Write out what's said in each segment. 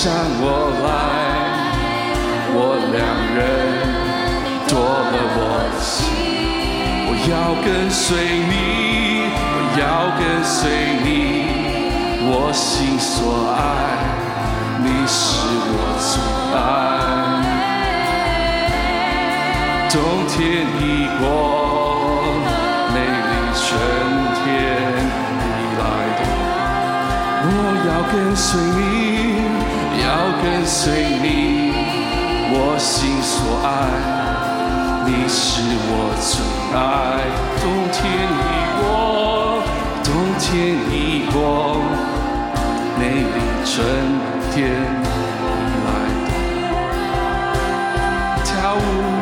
向我来，我两人多了。我心我要跟随你，我要跟随你。我心所爱，你是我最爱。冬天已过，美丽春天已来到，我要跟随你。要跟随你，我心所爱，你是我最爱。冬天已过，冬天已过，美丽春天已来。跳舞。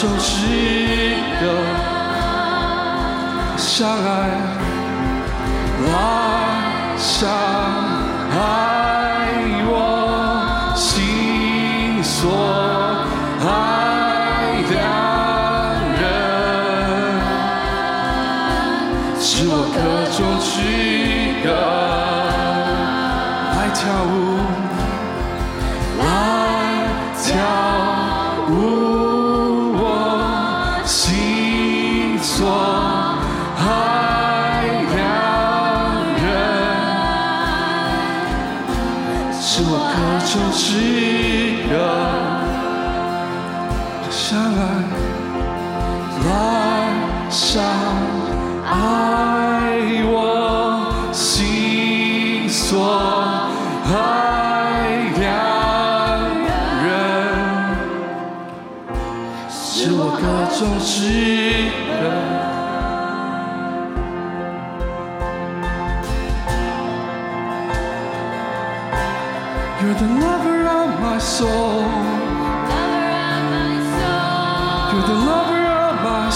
熟悉的相爱。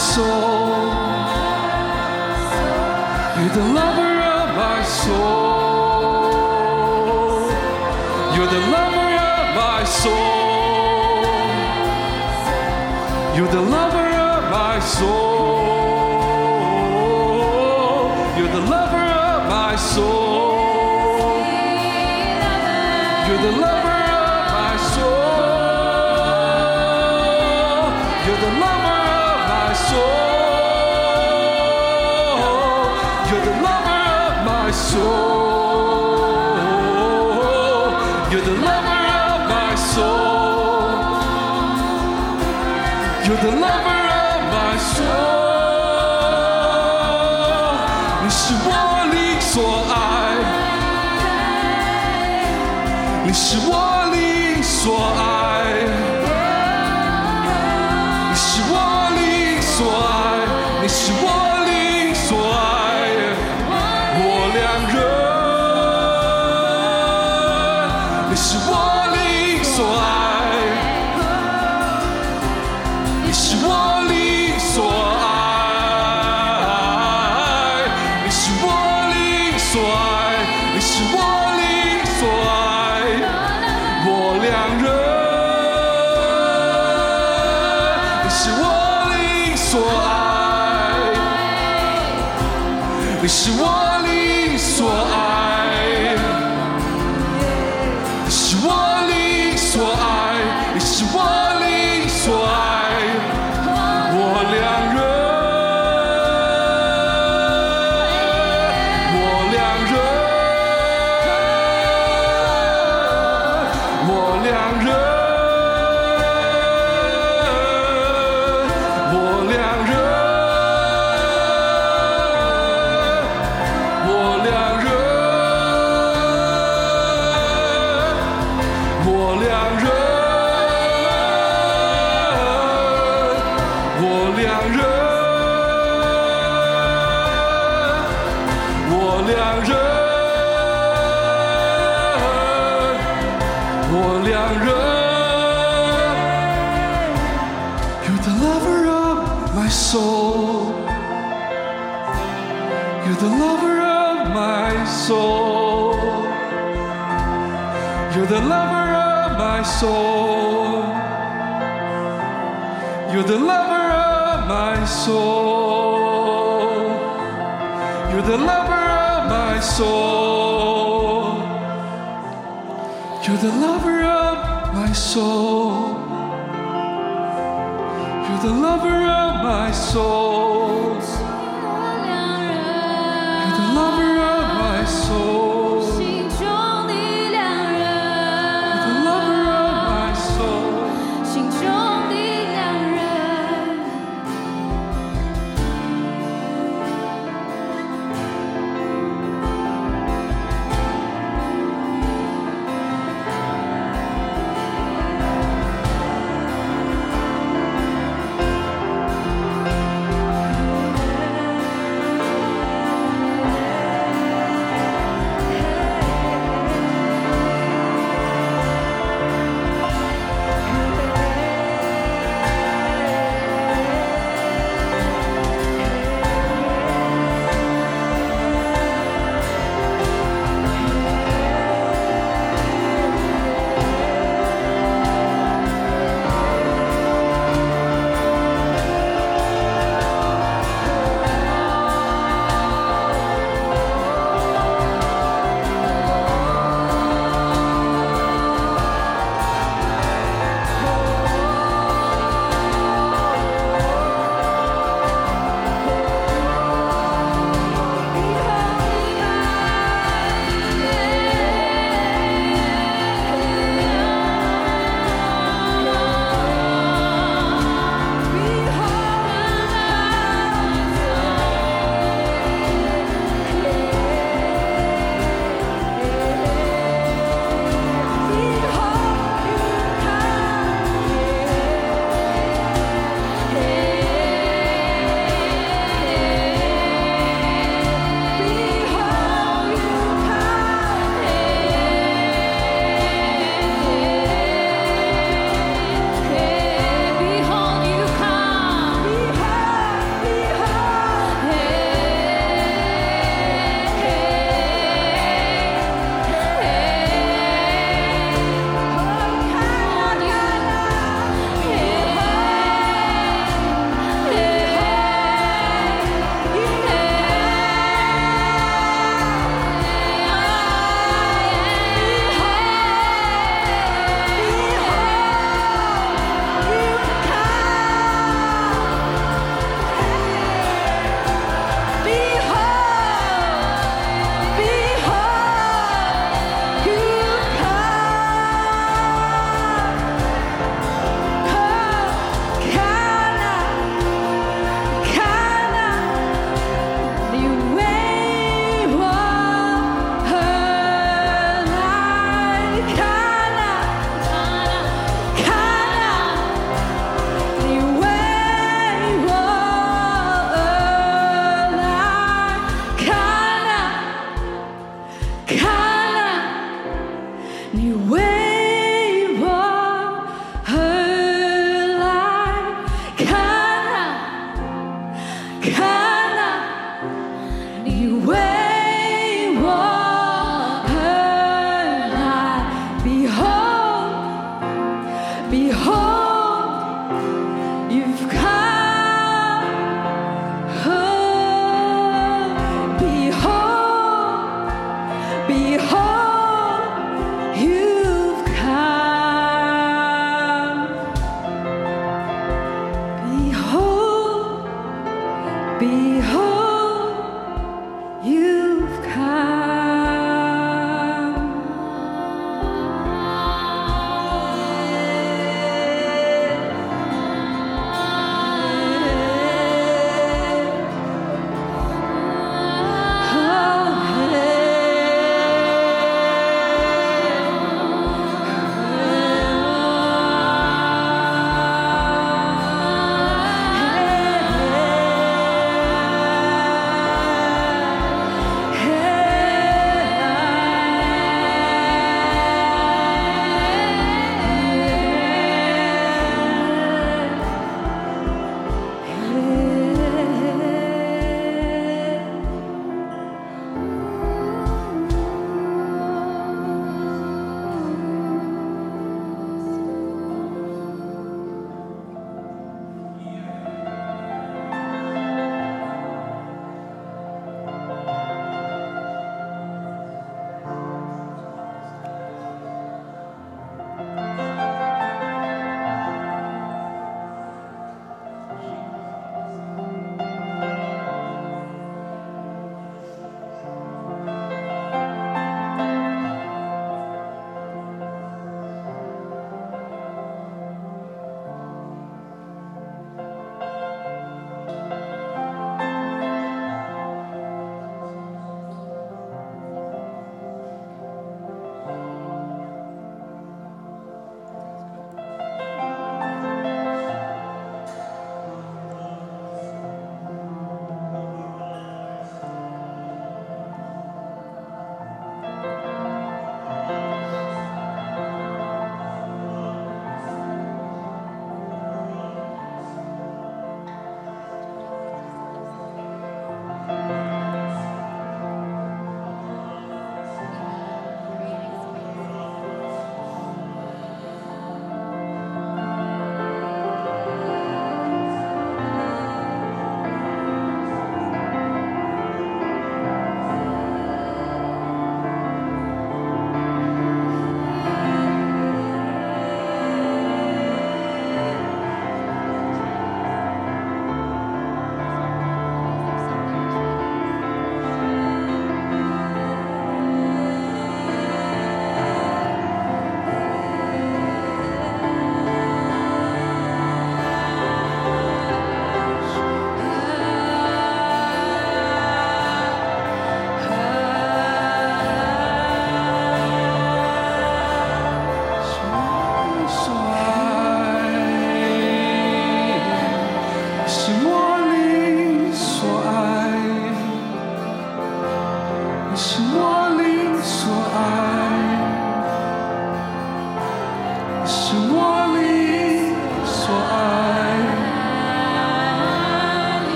soul. You're the lover of my soul. You're the lover of my soul. You're the lover of my soul. You're the lover of my soul. You're the lover. 그만.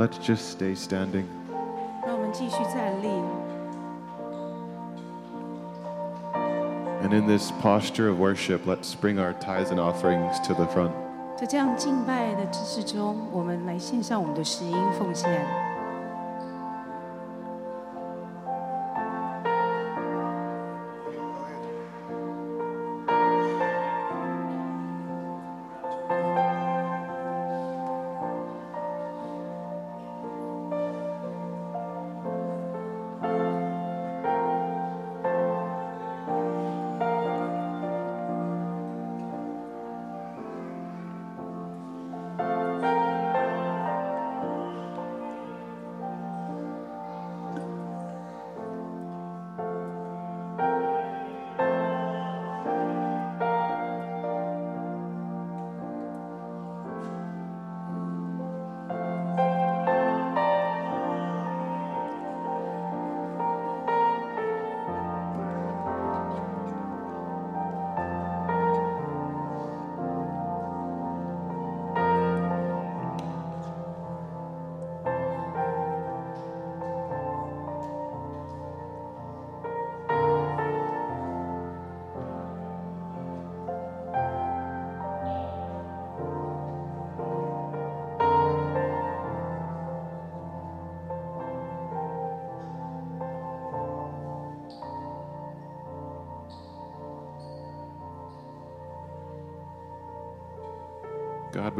Let's just stay standing. 让我们继续站立。 And in this posture of worship, let's bring our tithes and offerings to the front. 在这样敬拜的姿势中，我们来献上我们的十音奉献。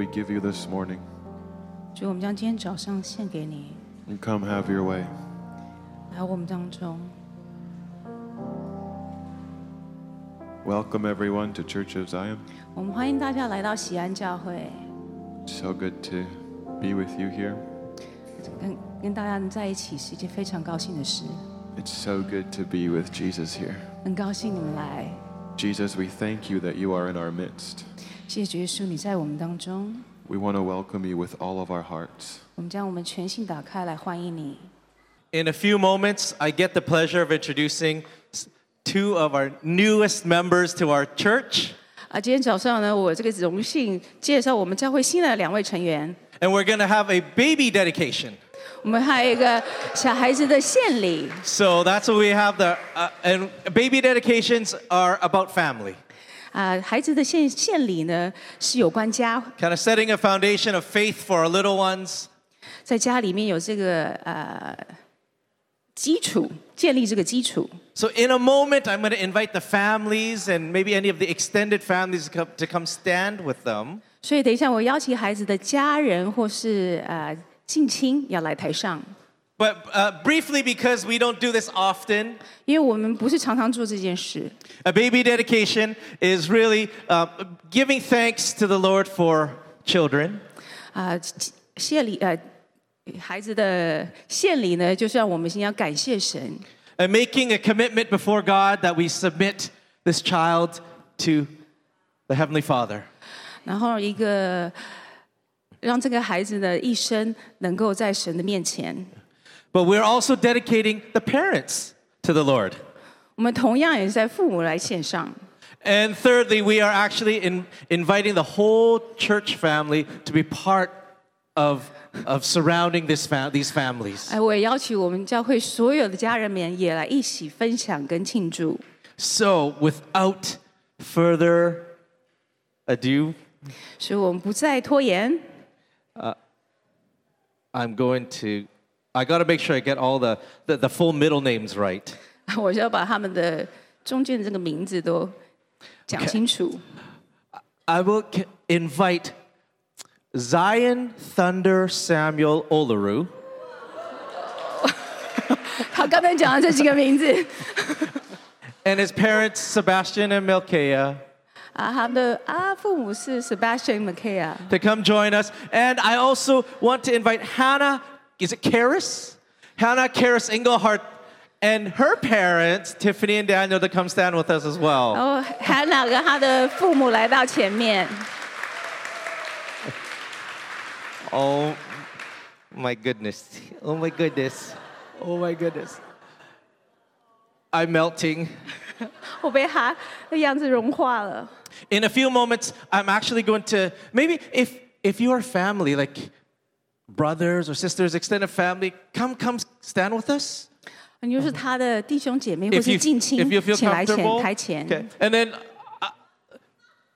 we give you this morning. 主，我们将今天早上献给你， And come have your way. 来我们当中。 Welcome everyone to Church of Zion. 我们欢迎大家来到喜安教会， So good to be with you here. 跟跟大家在一起是一件非常高兴的事， It's so good to be with Jesus here. 很高兴你们来。 Jesus, we thank you that you are in our midst. 谢谢主耶稣，你在我们当中， We want to welcome you with all of our hearts. 我们将我们全心打开来欢迎你。 In a few moments, I get the pleasure of introducing s- two of our newest members to our church. 啊，今天早上呢，我这个荣幸介绍我们教会新的两位成员， And we're going to have a baby dedication. 我们还有一个小孩子的献礼。 So that's what we have. The, uh, and baby dedications are about family, 啊，孩子的献献礼呢是有关家，kind of setting a foundation of faith for our little ones. 在家里面有这个呃基础，建立这个基础。So in a moment, I'm going to invite the families and maybe any of the extended families to come, to come stand with them. 所以等一下我邀请孩子的家人或是呃近亲要来台上，But uh, briefly, because we don't do this often, 因为我们不是常常做这件事。 A baby dedication is really uh, giving thanks to the Lord for children. 啊、献礼呃孩子的献礼呢，就是让我们先要感谢神， and making a commitment before God that we submit this child to the Heavenly Father. 然后一个让这个孩子的一生能够在神的面前。 But we're also dedicating the parents to the Lord. 我们同样也是在父母来献上。 And thirdly, we are actually in, inviting the whole church family to be part of, of surrounding this fam- these families. 哎，我也邀请我们教会所有的家人们也来一起分享跟庆祝。 So, without further ado, 所以我们不再拖延， I'm going to, I got to make sure I get all the, the, the full middle names right. 我就要把他们的中间的这个名字都讲清楚。 I will c- invite Zion Thunder Samuel Olaru, 他刚才讲的这几个名字 and his parents Sebastian and Milkea 啊，他的啊父母是 Sebastian McKay 啊， to come join us. And I also want to invite Hannah, is it Karis? Hannah Karis Engelhardt and her parents, Tiffany and Daniel, to come stand with us as 然 well. 后还有哪个他的父母来到前面？ Oh my goodness. Oh my goodness. Oh my goodness. I'm melting. 我被他的样子融化了。 In a few moments, I'm actually going to maybe if if you are family, like brothers or sisters, extended family, come, come stand with us. 你就是他的弟兄姐妹或 If 是 you, 近亲 if you feel，请来前 comfortable. 台前。 Okay. And then uh,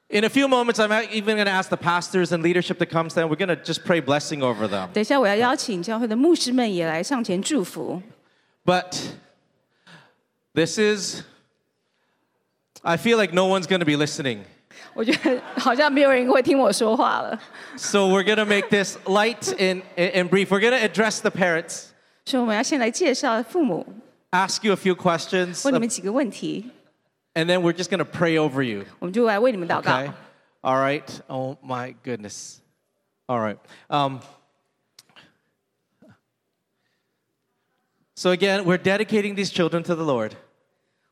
in a few moments, I'm even going to ask the pastors and leadership to come stand. We're going to just pray blessing over them. 等一下，我要邀请教会的牧师们也来上前祝福。 But this is, I feel like no one's going to be listening. 我觉得好像没有人会听我说话了， So we're going to make this light and, and brief. We're going to address the parents, 所以我们要先来介绍父母， ask you a few questions, 问你们几个问题， and then we're just going to pray over you. 我们就来为你们祷告。 Okay? All right. Oh my goodness. All right. Um, so again, we're dedicating these children to the Lord,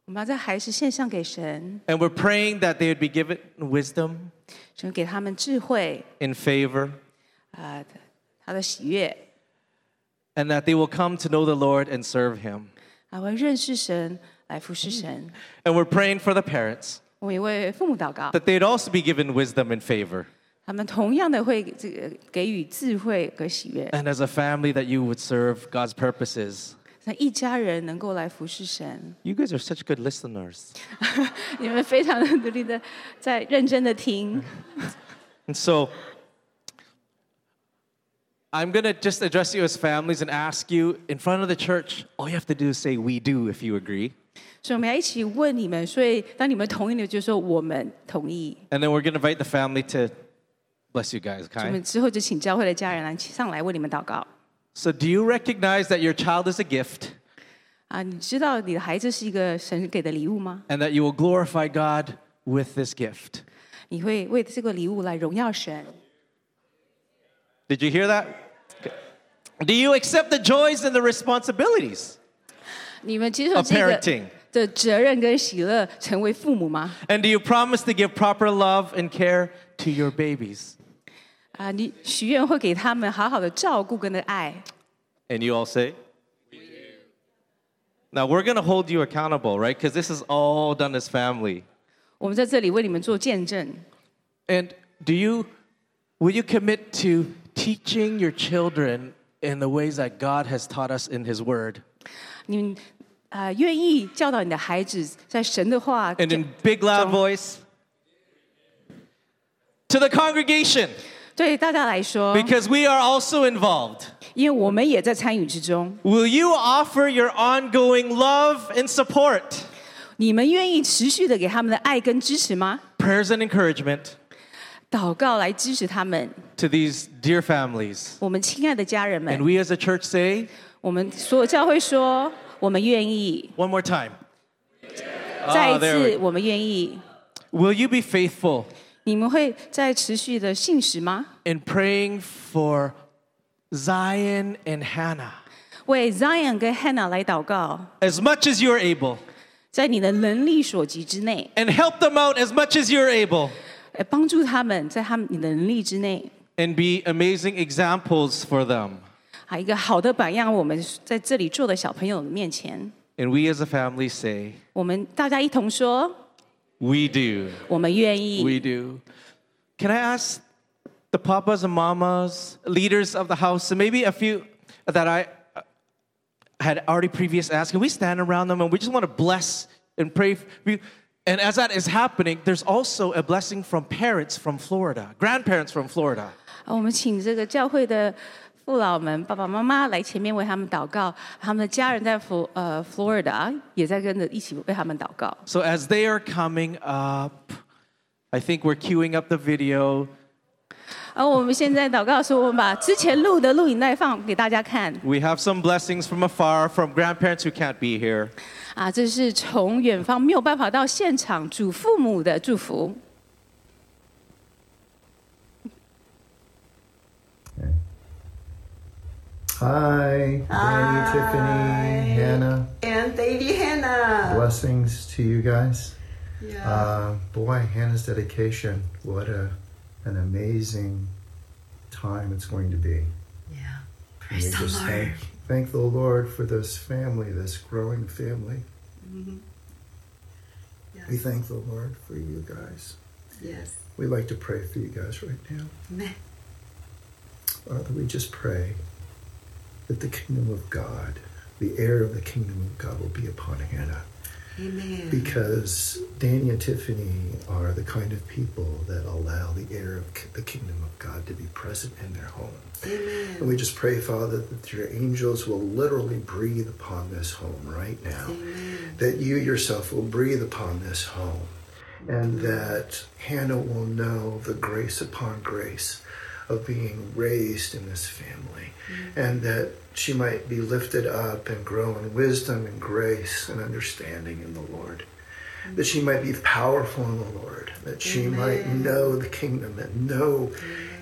我们要在孩子献上给神， and we're praying that they would be given wisdom 神给他们智慧， and favor, 啊、他的喜悦， and that they will come to know the Lord and serve Him. 还会认识神，来服侍神。 And we're praying for the parents 我们也为父母祷告， that they'd also be given wisdom and favor, 他们同样的会这个给予智慧和喜悦， and as a family that you would serve God's purposes. 那一家人能够来服侍神。 You guys are such good listeners. 你们非常的努力的在认真的听， And so I'm going to just address you as families and ask you in front of the church. All you have to do is say, We do, if you agree. 所以我们要一起问你们。所以当你们同意了，就说我们同意。 And then we're going to invite the family to bless you guys, 我 okay? 们之后就请教会的家人来上来为你们祷告。 So, do you recognize that your child is a gift 啊，你知道你的孩子是一个神给的礼物吗？ and that you will glorify God with this gift? 你会为这个礼物来荣耀神。 Did you hear that? Okay. Do you accept the joys and the responsibilities 你们接受 of 这个 parenting? 的责任跟喜乐，成为父母吗？ And do you promise to give proper love and care to your babies? 啊，你许愿会给他们好好的照顾跟的爱。 And you all say? Now we're going to hold you accountable, right? Because this is all done as family. 我们在这里为你们做见证。 And do you, will you commit to teaching your children in the ways that God has taught us in His Word? 你们啊、愿意教导你的孩子在神的话 And in big loud voice? To the congregation, 对大家来说， because we are also involved. 因为我们也在参与之中。 Will you offer your ongoing love and support, 你们愿意持续的给他们的爱跟支持吗？ prayers and encouragement 祷告来支持他们。 to these dear families? 我们亲爱的家人 And 们， we as a church say, 我们所有教会说，我们愿意。 one more time. 再一 Ah, there we 次，我们愿意。 Will you be faithful 你们会再持续的信实吗？ in praying for Zion and Hannah 为 Zion 跟 Hannah 来祷告， as much as you're able, 在你的能力所及之内， and help them out as much as you're able, 呃，帮助他们在他们你的能力之内， and be amazing examples for them? 还有一个好的榜样。我们在这里坐的小朋友的面前， And we as a family say, 我们大家一同说， We do. 我们愿意。 We do. Can I ask the papas and mamas, leaders of the house, and maybe a few that I uh, had already previous asked, can we stand around them and we just want to bless and pray for you? And as that is happening, there's also a blessing from parents from Florida, grandparents from Florida. 啊我们请这个教会的 父老们、爸爸妈妈来前面为他们祷告，他们的家人在佛呃 Florida 也在跟着一起为他们祷告。 So as they are coming up, I think we're queuing up the video. 而我们现在祷告的时候，我们把之前录的录影带放给大家看 We have some blessings from afar from grandparents who can't be here. 啊，这是从远方没有办法到现场祖父母的祝福。 Hi, Danny, Tiffany, Hannah. And Lady Hannah. Blessings to you guys. Yeah. Uh, boy, Hannah's dedication. What a an amazing time it's going to be. yeah. Praise the Lord. thank, thank the Lord for this family, this growing family. Yes. We thank the Lord for you guys. yes. We'd like to pray for you guys right now. Amen. Father, we just pray that the kingdom of God, the heir of the kingdom of God, will be upon Hannah. Amen. Because Danny and Tiffany are the kind of people that allow the heir of the kingdom of God to be present in their home. And we just pray, Father, that your angels will literally breathe upon this home right now. Amen. That you yourself will breathe upon this home. And that Hannah will know the grace upon grace of being raised in this family. Mm-hmm. And that she might be lifted up and grow in wisdom and grace and understanding in the Lord. That she might be powerful in the Lord. That she might know the kingdom and know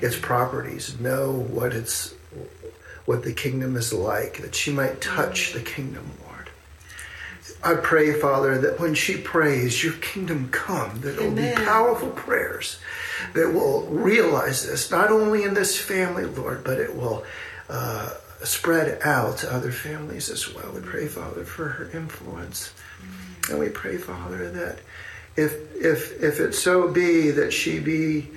its properties, know what it's what the kingdom is like, that she might touch the kingdom, Lord. I pray, Father, that when she prays, your kingdom come, that it will be powerful prayers that will realize this, not only in this family, Lord, but it will uh, spread out to other families as well. We pray, Father, for her influence. And we pray, Father, that if if if it so be that she be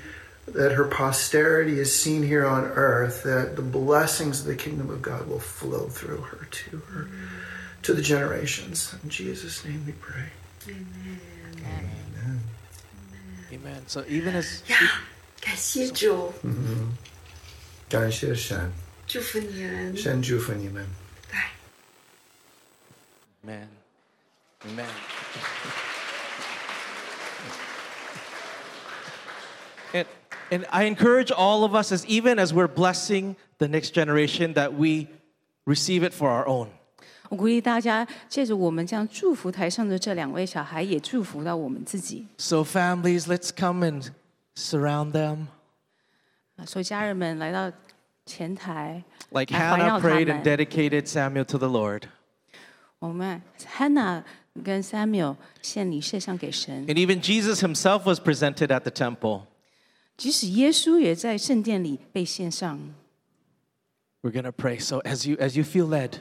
that her posterity is seen here on earth, that the blessings of the kingdom of God will flow through her to her to the generations. In Jesus' name we pray. Amen. Amen. So even as 呀，感谢主，感谢神， 祝福你们。神祝福你们。来， Amen. Amen. And, and I encourage all of us, as even as we're blessing the next generation, that we receive it for our own. 我鼓励大家，借着我们这样祝福台上的这两位小孩，也祝福到我们自己。 So, families, let's come and surround them. 啊，所以家人们来到 前台， Like 来环 Hannah 绕他 prayed and 们。 dedicated Samuel to the Lord. 我们 Hannah 跟 Samuel 献礼献上给神， And even Jesus himself was presented at the temple. 即使耶稣也在圣殿里被献上。 We're going to pray. So, as you, as you feel led,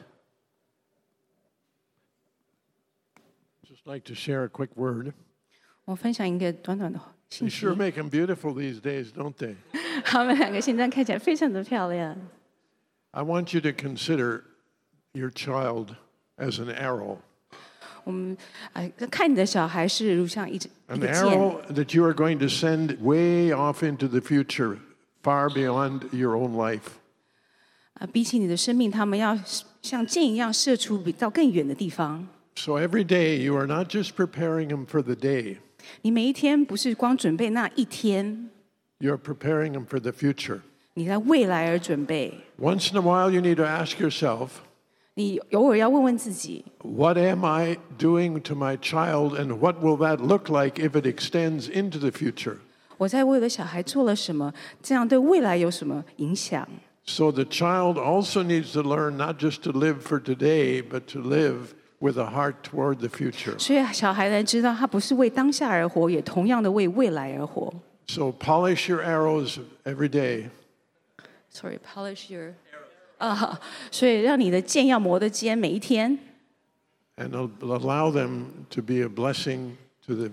Just like to share a quick word. 我分享一个短短的 They 信息 sure。make them beautiful these days, don't they? 他们两个现在看起来非常的漂亮。 I want you to consider your child as an arrow, 我们哎，看你的小孩是如像一只一 an 个箭， arrow that you are going to send way off into the future, far beyond your own life. 啊，比起你的生命，他们要像箭一样射出比到更远的地方。 So every day you are not just preparing them for the day, 你每一天不是光准备那一天， you're preparing them for the future. 你在未来而准备。 Once in a while, you need to ask yourself, 你偶尔要问问自己， what am I doing to my child, and what will that look like if it extends into the future? 我在为我的小孩做了什么？这样对未来有什么影响？ So the child also needs to learn not just to live for today, but to live with a heart toward the future. 所以小孩能知道，他不是为当下而活，也同样的为未来而活。 So polish your arrows every day. Sorry, polish your 啊，所以让你的剑要磨得尖，每一天。 and al- allow them to be a blessing to the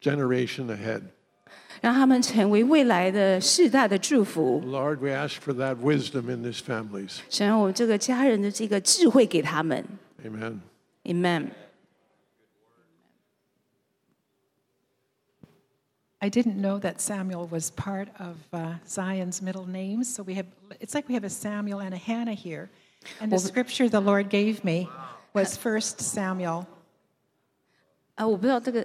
generation ahead. 让他们成为未来的世代的祝福。 Lord, we ask for that wisdom in these families. 神让我们这个家人的这个智慧给他们。 Amen. Amen。 I didn't know that Samuel was part of uh, Zion's middle names. So we have, it's like we have a Samuel and a Hannah here. And the scripture the Lord gave me was First Samuel. 啊，我不知道这个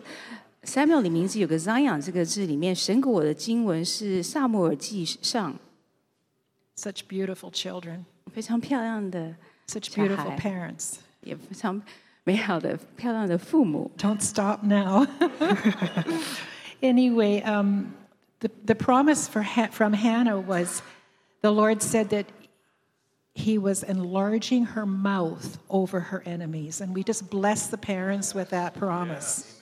Samuel 里名字有个 Zion 这个字里面，神给我的经文是萨姆尔记上， Such beautiful children, 非常漂亮的， such 小 beautiful 孩 parents. 也非常美好的、漂亮的父母。 Don't stop now. anyway, um, the, the promise for ha- from Hannah was the Lord said that he was enlarging her mouth over her enemies. And we just bless the parents with that promise.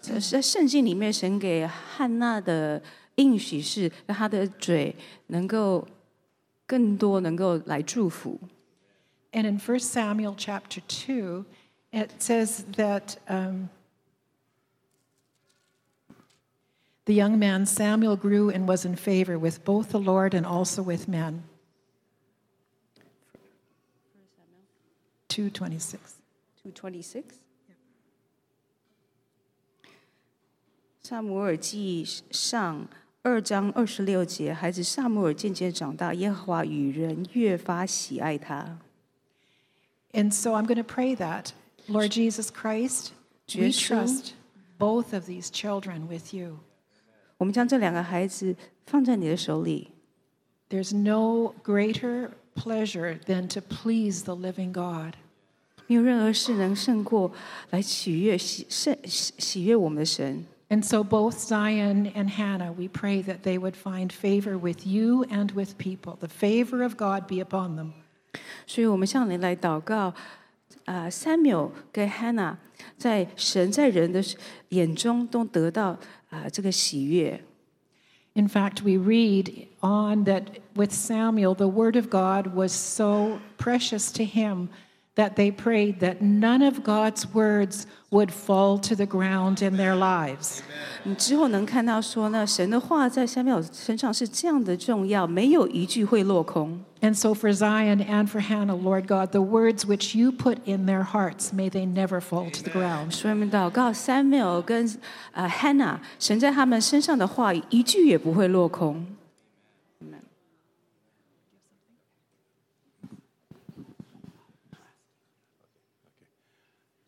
这是在圣经里面，神给汉娜的应许是让她的嘴能够更多，能够来祝福。 And in 1 Samuel chapter 2, it says that um, The young man Samuel grew and was in favor with both the Lord and also with men. 226. 226? Yeah. And so I'm going to pray that, Lord Jesus Christ, we trust both of these children with you. 我们将这两个孩子放在你的手里， There's no greater pleasure than to please the living God. 没有任何事能胜过来喜悦喜胜喜喜悦我们的神。 And so both Zion and Hannah, we pray that they would find favor with you and with people. The favor of God be upon them. 所以我们向你来祷告，啊、Samuel 跟 Hannah 在神在人的眼中都得到 啊、这个喜悦。 In fact, we read on that with Samuel, the word of God was so precious to him that they prayed that none of God's words would fall to the ground in their lives. 你之后能看到说呢，神的话在 Samuel 身上是这样的重要，没有一句会落空。 And so for Zion and for Hannah, Lord God, the words which you put in their hearts, may they never fall to the ground. 所以我们祷告，Samuel 跟呃 Hannah，神在他们身上的话语一句也不会落空。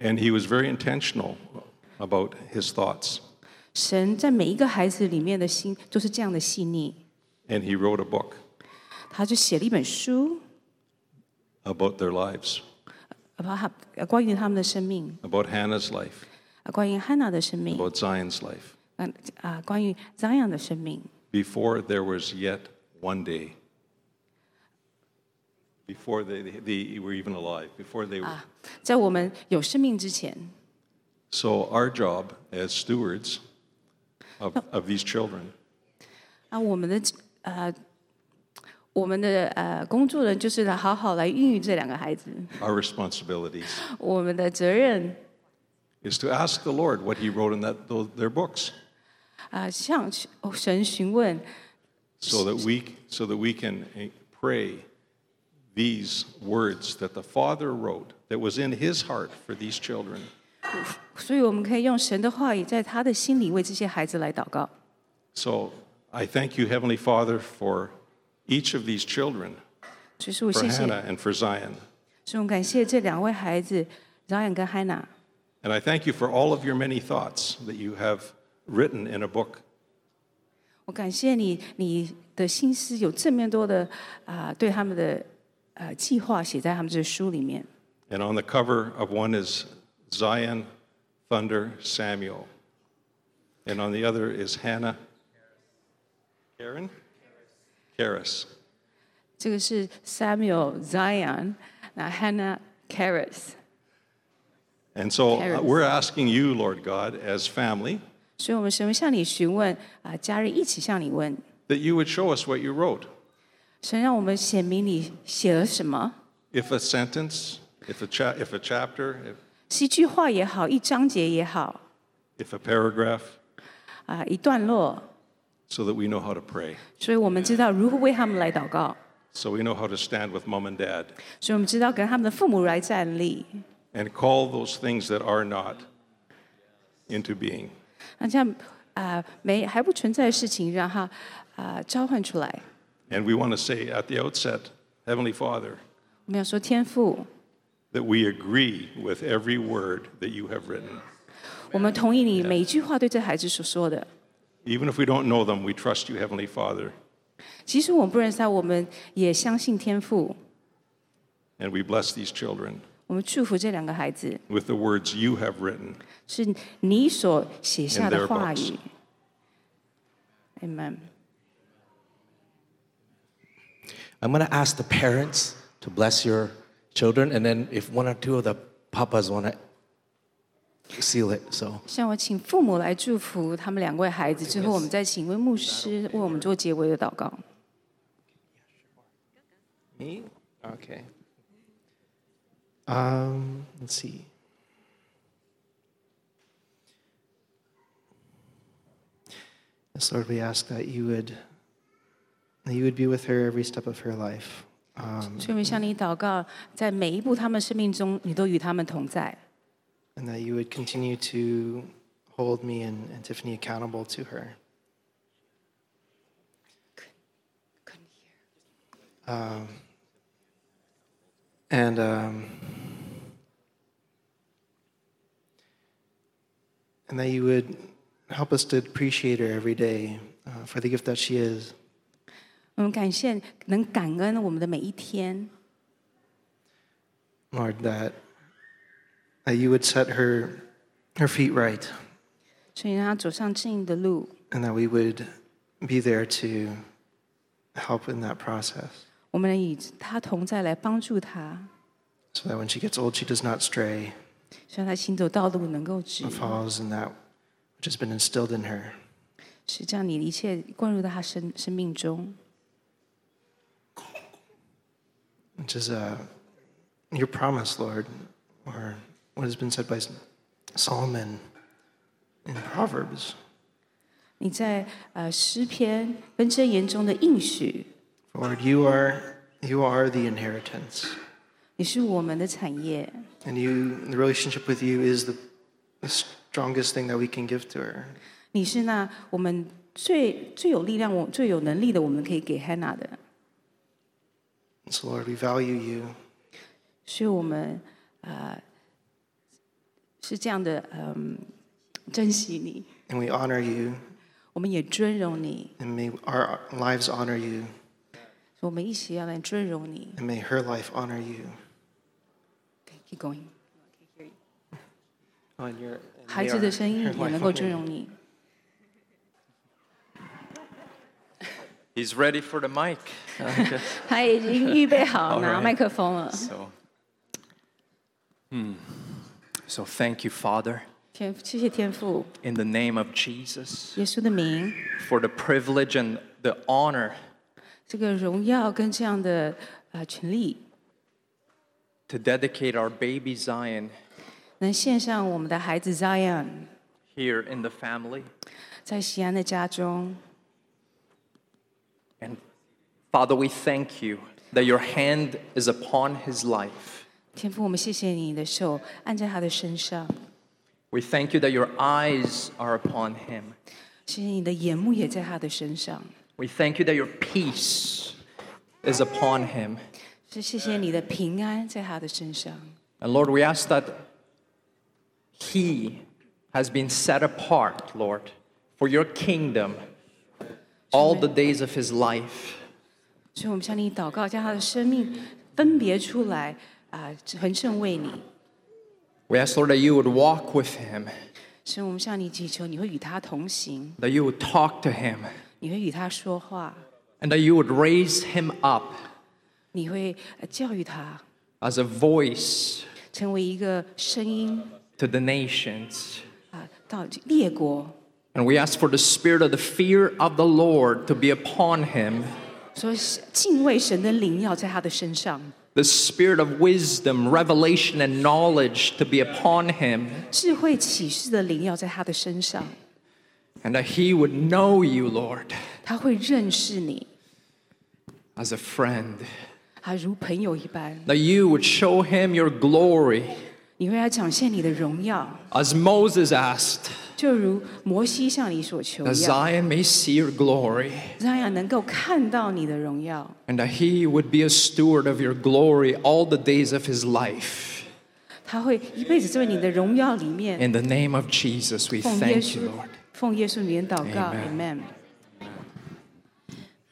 And he was very intentional about his thoughts. 神在每一个孩子里面的心都是这样的细腻。 And he wrote a book 他就写了一本书， about their lives, 把他呃关于他们的生命， about Hannah's life, 啊，关于汉娜的生命， about Zion's life, 嗯啊，关于张扬的生命。 before there was yet one day. Before they, they were even alive, before they were. 在我们有生命之前， So, our job as stewards of, of these children 啊，我们的呃，我们的呃工作人就是来好好来孕育这两个孩子。 our responsibilities 我们的责任 is to ask the Lord what He wrote in that, those, their books 啊，向哦神询问， so that, we, so that we can eh, pray these words that the Father wrote that was in His heart for these children. 所以我们可以用神的话语，在他的心里为这些孩子来祷告。 So I thank you, Heavenly Father, for each of these children, 所以说我 for 谢谢， Hannah and for Zion. 所以我感谢这两位孩子，饶雅跟 Hannah。 And I thank you for all of your many thoughts that you have written in a book. 我感谢你，你的心思有这么多的啊、对他们的 呃计划写在他们这书里面。 And on the cover of one is Zion, Thunder, Samuel. And on the other is Hannah, Karen? Karis. 这个是 Samuel Zion，那 Hannah Karis。 And so uh, Karis. we're asking you, Lord God, as family, 所以我们神向你询问啊、家人一起向你问， that you would show us what you wrote. 神让我们显明你写了什么， If a sentence, if a, cha- if a chapter, if, 是一句话也好，一章节也好， if a paragraph, 啊、一段落， so that we know how to pray. 所以我们知道如何为他们来祷告， So we know how to stand with mom and dad 所以我们知道跟他们的父母来站立， and call those things that are not into being. 那这样啊、没还不存在的事情，让他啊、召唤出来。 And we want to say at the outset, Heavenly Father, 我们要说天父， that we agree with every word that you have written. 我们同意你每一句话对这孩子所说的。 Even if we don't know them, we trust you, Heavenly Father, 即使我们不认识他，我们也相信天父。 and we bless these children 我们祝福这两个孩子， with the words you have written. 是你所写下 In 的 their 话 books. 语。Amen。 I'm going to ask the parents to bless your children, and then if one or two of the papas want to seal it. So 像我请父母来祝福他们两位孩子之后，我们再请一位牧师为我们做结尾的祷告。 me, okay. Um, let's see. Yes, Lord, we ask that you would that you would be with her every step of her life. Um, 所以我们向你祷告，在每一步他们生命中，你都与他们同在， and that you would continue to hold me and, and Tiffany accountable to her. Um, and um, and that you would help us to appreciate her every day uh, for the gift that she is. 我们感谢能感恩我们的每一天， Lord, that that you would set her her feet right, 所以让他走上正义的路。 and that we would be there to help in that process, 我们能以他同在来帮助他， so that when she gets old, she does not stray 使他行走道路能够直 and，follows in that which has been instilled in her. 是这样，你的一切灌入到他生生命中。 which is uh, your promise, Lord, or what has been said by Solomon in Proverbs. 你在呃诗篇跟箴言中的应许， Lord, you are you are the inheritance, 你是我们的产业， and you the relationship with you is the, the strongest thing that we can give to her. 你是那我们最最有力量、我最有能力的，我们可以给 Hannah 的。 And so, Lord, we value you, 所以我们呃是这样的，嗯，珍惜你， and we honor you, 我们也尊荣你， and may our lives honor you, 所以我们一起要来尊荣你。 and may her life honor you. Keep going， Oh, and your, and 孩 may 子 our- 的声音 her 也 life 能够 honor 尊 you. 荣你。 He's ready for the mic. 他已经预备好 All 拿 right. 麦克风了。 so, hmm. so thank you, Father, 天，谢谢天父， in the name of Jesus, 耶稣的名， for the privilege and the honor 这个荣耀跟这样的呃权利， to dedicate our baby Zion 能献上我们的孩子 Zion， here in the family. 在西安的家中。 And Father, we thank you that your hand is upon his life. 天父，我们谢谢你的手按在他的身上， We thank you that your eyes are upon him. 谢谢你的眼目也在他的身上， We thank you that your peace is upon him. 是谢谢你的平安在他的身上。 And Lord, we ask that he has been set apart, Lord, for your kingdom all the days of his life. 所以我们向你祷告，将他的生命分别出来啊，恒盛为你。 We ask, Lord, that you would walk with him, 所以我们向你祈求，你会与他同行， that you would talk to him, 你会与他说话， and that you would raise him up 你会呃教育他， as a voice 成为一个声音 to the nations. 啊，到列国。 And we ask for the spirit of the fear of the Lord to be upon him, 所以敬畏神的灵要在他的身上， the spirit of wisdom, revelation, and knowledge to be upon him, 智慧启示的灵要在他的身上， and that he would know you, Lord, 他会认识你， as a friend, 他如朋友一般， that you would show him your glory, 你会来展现你的荣耀， as Moses asked, 就如摩西向你所求 that 一样， Zion may see your glory, 这样能够看到你的荣耀， and that he would be a steward of your glory all the days of his life. 他会一辈子在你的荣耀里面， In the name of Jesus, we 奉耶 thank you, 稣 Lord. 奉耶稣名祷告 Amen ，Amen。 Mm,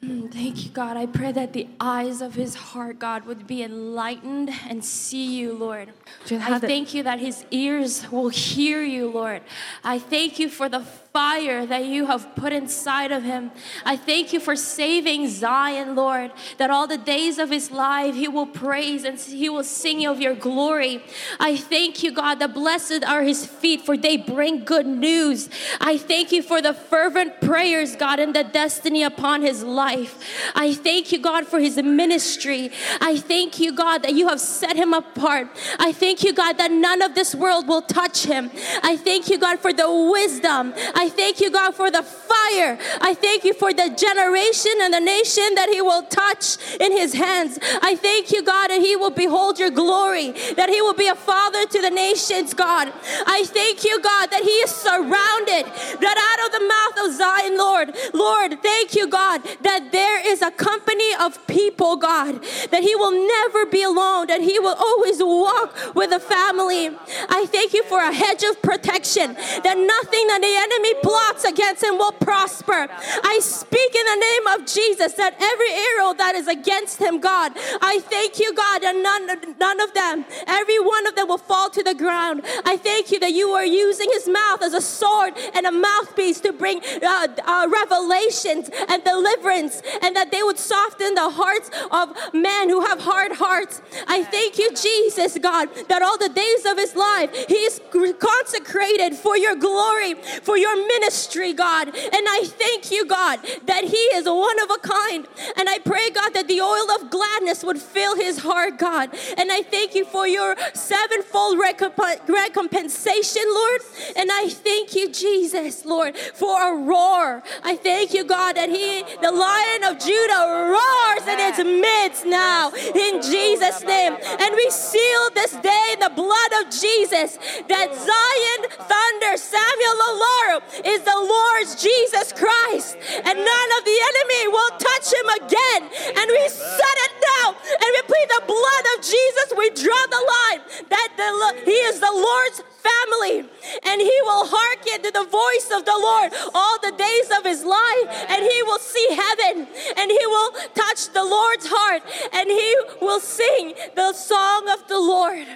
Mm, thank you, God. I pray that the eyes of his heart, God, would be enlightened and see you, Lord. I thank you that his ears will hear you, Lord. I thank you for the fire that you have put inside of him. I thank you for saving Zion, Lord, that all the days of his life he will praise and he will sing of your glory. I thank you, God, that blessed are his feet, for they bring good news. I thank you for the fervent prayers, God, and the destiny upon his life. I thank you, God, for his ministry. I thank you, God, that you have set him apart. I thank you, God, that none of this world will touch him. I thank you, God, for the wisdom. I thank you, God, for the fire. I thank you for the generation and the nation that he will touch in his hands. I thank you, God, that he will behold your glory, that he will be a father to the nations, God. I thank you, God, that he is surrounded, that out of the mouth of Zion, Lord, Lord, thank you, God, that there is a company of people, God, that he will never be alone, that he will always walk with a family. I thank you for a hedge of protection, that nothing that the enemy plots against him will prosper. I speak in the name of Jesus that every arrow that is against him, God, I thank you, God, and none, none of them, every one of them will fall to the ground. I thank you that you are using his mouth as a sword and a mouthpiece to bring uh, uh, revelations and deliverance, and that they would soften the hearts of men who have hard hearts. I thank you, Jesus, God, that all the days of his life he is consecrated for your glory, for your ministry, God. And I thank you, God, that he is one of a kind. And I pray, God, that the oil of gladness would fill his heart, God. And I thank you for your sevenfold recomp- recompensation, Lord. And I thank you, Jesus, Lord, for a roar. I thank you, God, that he, the lion of Judah, roars in its midst now in Jesus' name. And we seal this day in the blood of Jesus that Zion Thunder Samuel Lolaru is the Lord's Jesus Christ. And none of the enemy will touch him again. And we set it now. And we plead the blood of Jesus. We draw the line that the, he is the Lord's family. And he will hearken to the voice of the Lord all the days of his life. And he will see heaven. And he will touch the Lord's heart. And he will sing the song of the Lord.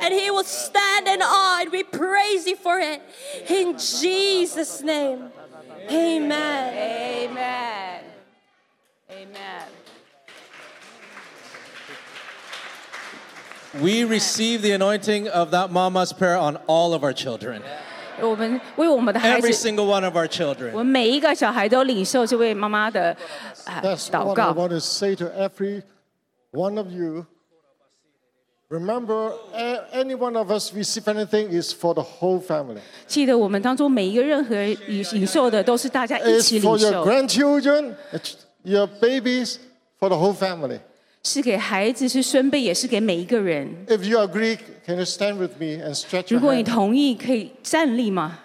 And he will stand in awe. And we praise you for it. In Jesus' name. Amen. Amen. Amen. We receive the anointing of that mama's prayer on all of our children. 我们为我们的孩 Every 子， single one of our children. 我们每一个小孩都领受这位妈妈的啊 That's 祷 what I 告。 want to say to every one of you. Remember, a- any one of us receive anything is for the whole family. 记得我们当中每一个任何人领领受的都是大家一 It's 起 for 领 your 受， grandchildren, it's your babies, for the whole family. 是给孩子，是孙辈，也是给每一个人。 If you agree, can you stand with me and stretch 如 your 果你 hand? 同意，可以站立吗？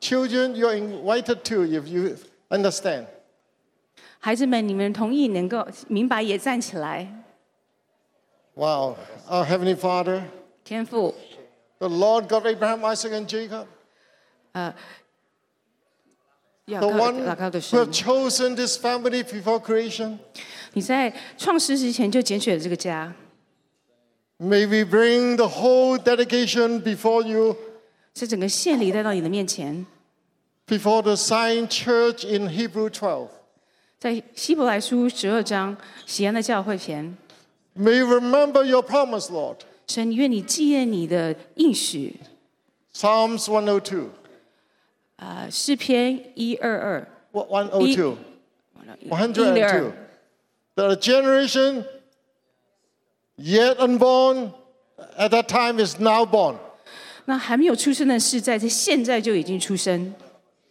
Children, you're invited to if you understand. 孩子们，你们同意能够明白，也站起来。 Wow. Our Heavenly Father. 天父。The Lord God Abraham, Isaac, and Jacob. Uh, 呃，the one who have chosen this family before creation. 你在创世之前就拣选了这个家。May we bring the whole dedication before you? 把整个献礼带到你的面前。Before the Zion church in Hebrew 12. May you remember your promise, Lord. 神愿你纪念你的应许。 Psalms 102. 啊，诗篇一二二， What- 102. 一 102. 零二， That a generation yet unborn at that time is now born. 那还没有出生的世代，在现在就已经出生。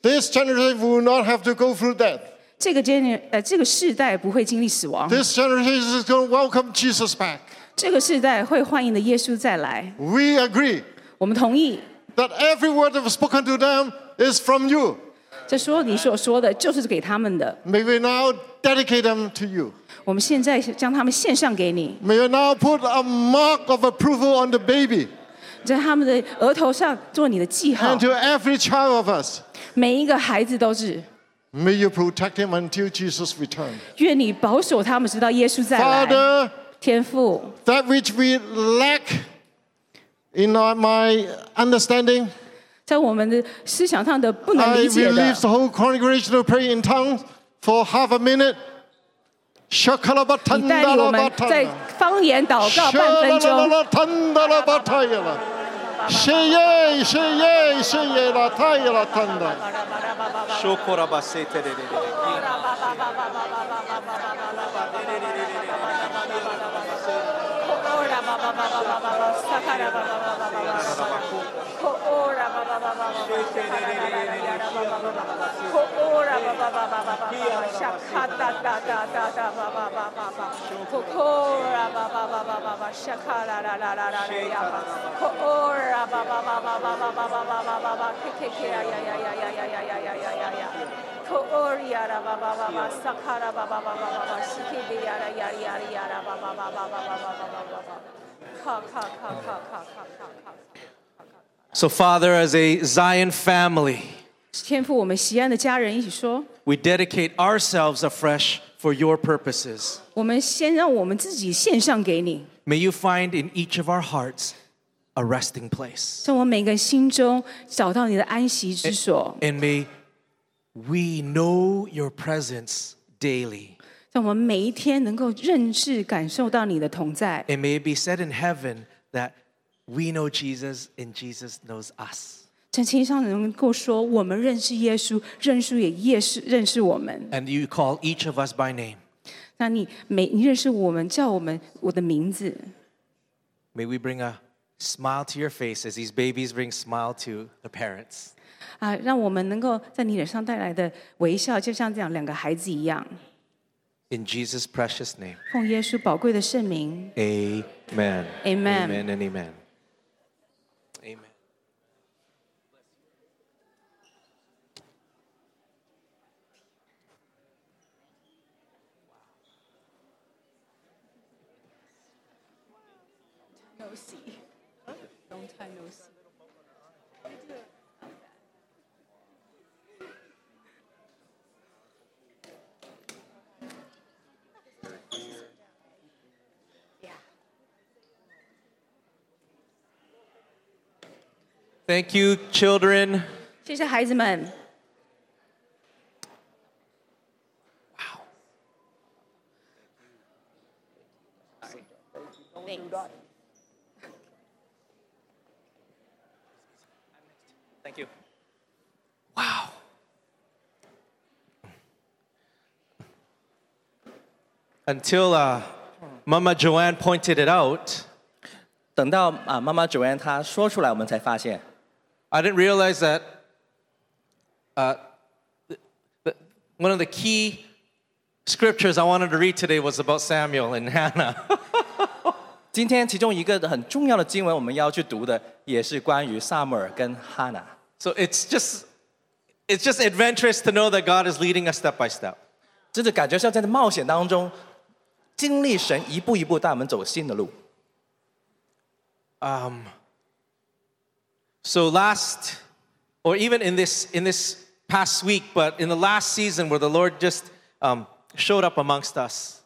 This generation will not have to go through death. 这个 gener 呃，这个世代不会经历死亡， This generation is going to welcome Jesus back. 这个世代会欢迎的耶稣再来。 We agree 我们同意， that every word that was spoken to them is from you. 这所有你所说的，就是给他们的。 May we now dedicate them to you. 我们现在将他们献上给你， May you now put a mark of approval on the baby 在他们的额头上做你的记号 and。to every child of us. 每一个孩子都是， May you protect him until Jesus returns. 愿你保守他们，直到耶稣再来。 Father, 天父， that which we lack in our, my understanding, 在我们的思想上的不能 I 理解 will 的 leave，the whole congregation to pray in tongues for half a minute. 你带领我们在 Shakalabatanda. 方言祷告半分钟。 Shiye, shiye, shiye, ratai ratanda. Shokora basete de de de. Shalalalatandalabatayala. Sheye, sheye, sheye, latayala tanda. So, Father, as a Zion family, 天父，我们西安的家人一起说， we dedicate ourselves afresh for your purposes. 我们先让我们自己献上给你， May you find in each of our hearts a resting place. 在我们每个人心中找到你的安息之所， And may we know your presence daily. 让我们每一天能够认识、感受到你的同在。 And may it be said in heaven that we know Jesus and Jesus knows us. 在天上能够说，我们认识耶稣，认识也认识认识我们。 And you call each of us by name. 那你每你认识我们，叫我们我的名字， May we bring a smile to your face as these babies bring smile to the parents. 啊，让我们能够在你脸上带来的微笑，就像这样两个孩子一样。 In Jesus' precious name. 奉耶稣宝贵的圣名， Amen. Amen. Amen and amen. Amen. Thank you, children. 谢谢孩子们。 Thank you. Wow. Until uh, Mama Joanne pointed it out, 等到啊妈妈 Joanne 她说出来，我们才发现， I didn't realize that uh, the, the, one of the key scriptures I wanted to read today was about Samuel and Hannah. 今天其中一个很重要的经文，我们要去读的，也是关于萨母尔跟哈娜。 so it's just, it's just adventurous to know that God is leading us step by step. 真的感觉是要在冒险当中，经历神一步一步带我们走新的路。 Um, so last, or even in this in this past week, but in the last season where the Lord just um, showed up amongst us,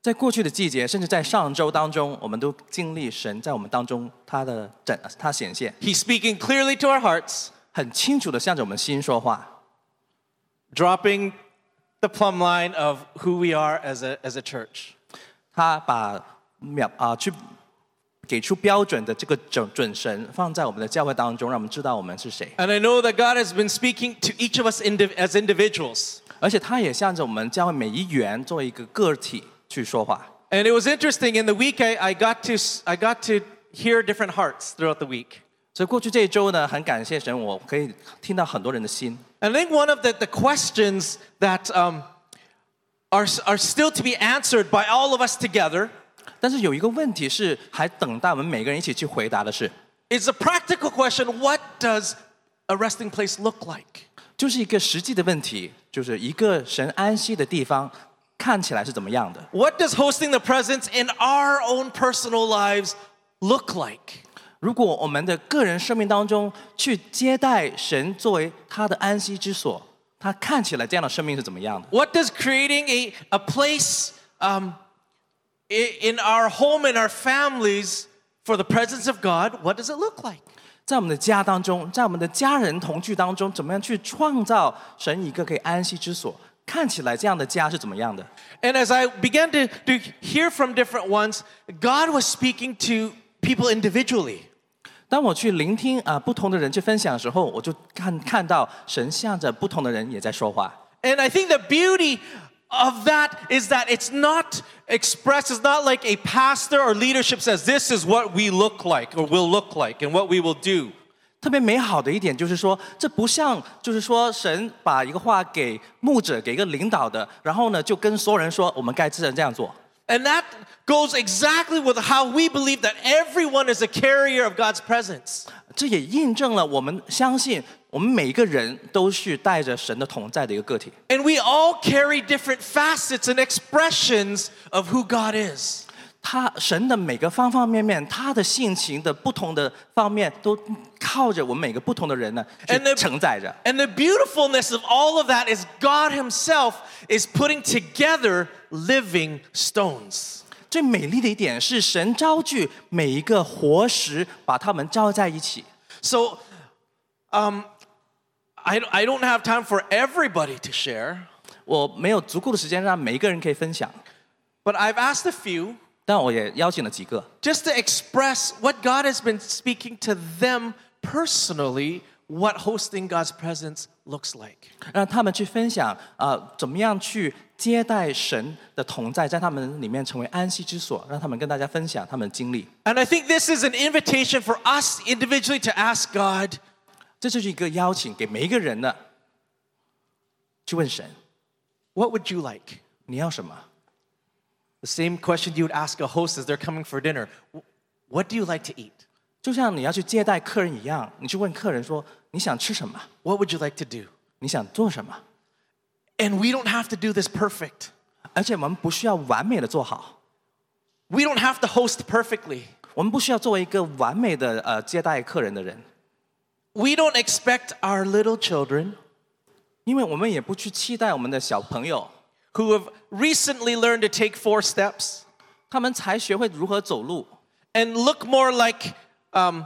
在过去的季节，甚至在上周当中，我们都经历神在我们当中他的展，他显现， He's speaking clearly to our hearts, 很清楚的向着我们心说话， dropping the plumb line of who we are as a as a church. 他把秒啊、去 给出标准的这个准准神放在我们的教会当中，让我们知道我们是谁。 And I know that God has been speaking to each of us indiv- as individuals. 而且他也向着我们教会每一员作为一个个体去说话。 And it was interesting in the week I, I got to s- I got to hear different hearts throughout the week. 所以过去这一周呢，很感谢神，我可以听到很多人的心。 And I think one of the, the questions that um, are, are still to be answered by all of us together 但是有一个问题是，还等待我们每个人一起去回答的是， is a practical question what does a resting place look like? 就是一个实际的问题，就是一个神安息的地方看起来是怎么样的？ What does hosting the presence in our own personal lives look like? 如果我们的个人生命当中去接待神作为他的安息之所，他看起来这样的生命是怎么样的？ What does creating a, a place um, i- in our home, in our families, for the presence of God, what does it look like? 在我们的家当中，在我们的家人同居当中，怎么样去创造神一个可以安息之所？看起来这样的家是怎么样的？ And as I began to, to hear from different ones, God was speaking to people individually. 当我去聆听啊、不同的人去分享的时候，我就看看到神向着不同的人也在说话。 And I think the beauty of that is that it's not expressed, it's not like a pastor or leadership says, this is what we look like or will look like and what we will do. 特别美好的一点就是说，这不像就是说神把一个话给牧者、给一个领导的，然后呢就跟所有人说我们该这样这样做。 And that goes exactly with how we believe that everyone is a carrier of God's presence. 这也印证了我们相信我们每一个人都是带着神的同在的一个个体。And we all carry different facets and expressions of who God is. 他神的每个方方面面，他的性情的不同的方面，都靠着我们每个不同的人呢去承载着。And the beautifulness of all of that is God Himself is putting together living stones. 最美丽的一点是神招聚每一个活石，把它们招在一起。So, um, I, I don't have time for everybody to share, 我没有足够的时间让每一个人可以分享， but I've asked a few 但我也邀请了几个， just to express what God has been speaking to them personally, what hosting God's presence looks like. 让他们去分享啊、呃怎么样去 接待神的同在，在他们里面成为安息之所，让他们跟大家分享他们的经历。 And I think this is an invitation for us individually to ask God, 这就是一个邀请给每一个人的，去问神 what would you like? 你要什么？ The same question you would ask a host as they're coming for dinner. "Wh- What do you like to eat? 就像你要去接待客人一样，你去问客人说你想吃什么， What would you like to do? 你想做什么， And we don't have to do this perfect. 而且我们不需要完美的做好， We don't have to host perfectly. 我们不需要作为一个完美的呃接待客人的人， We don't expect our little children 因为我们也不去期待我们的小朋友， who have recently learned to take four steps 他们才学会如何走路， and look more like um,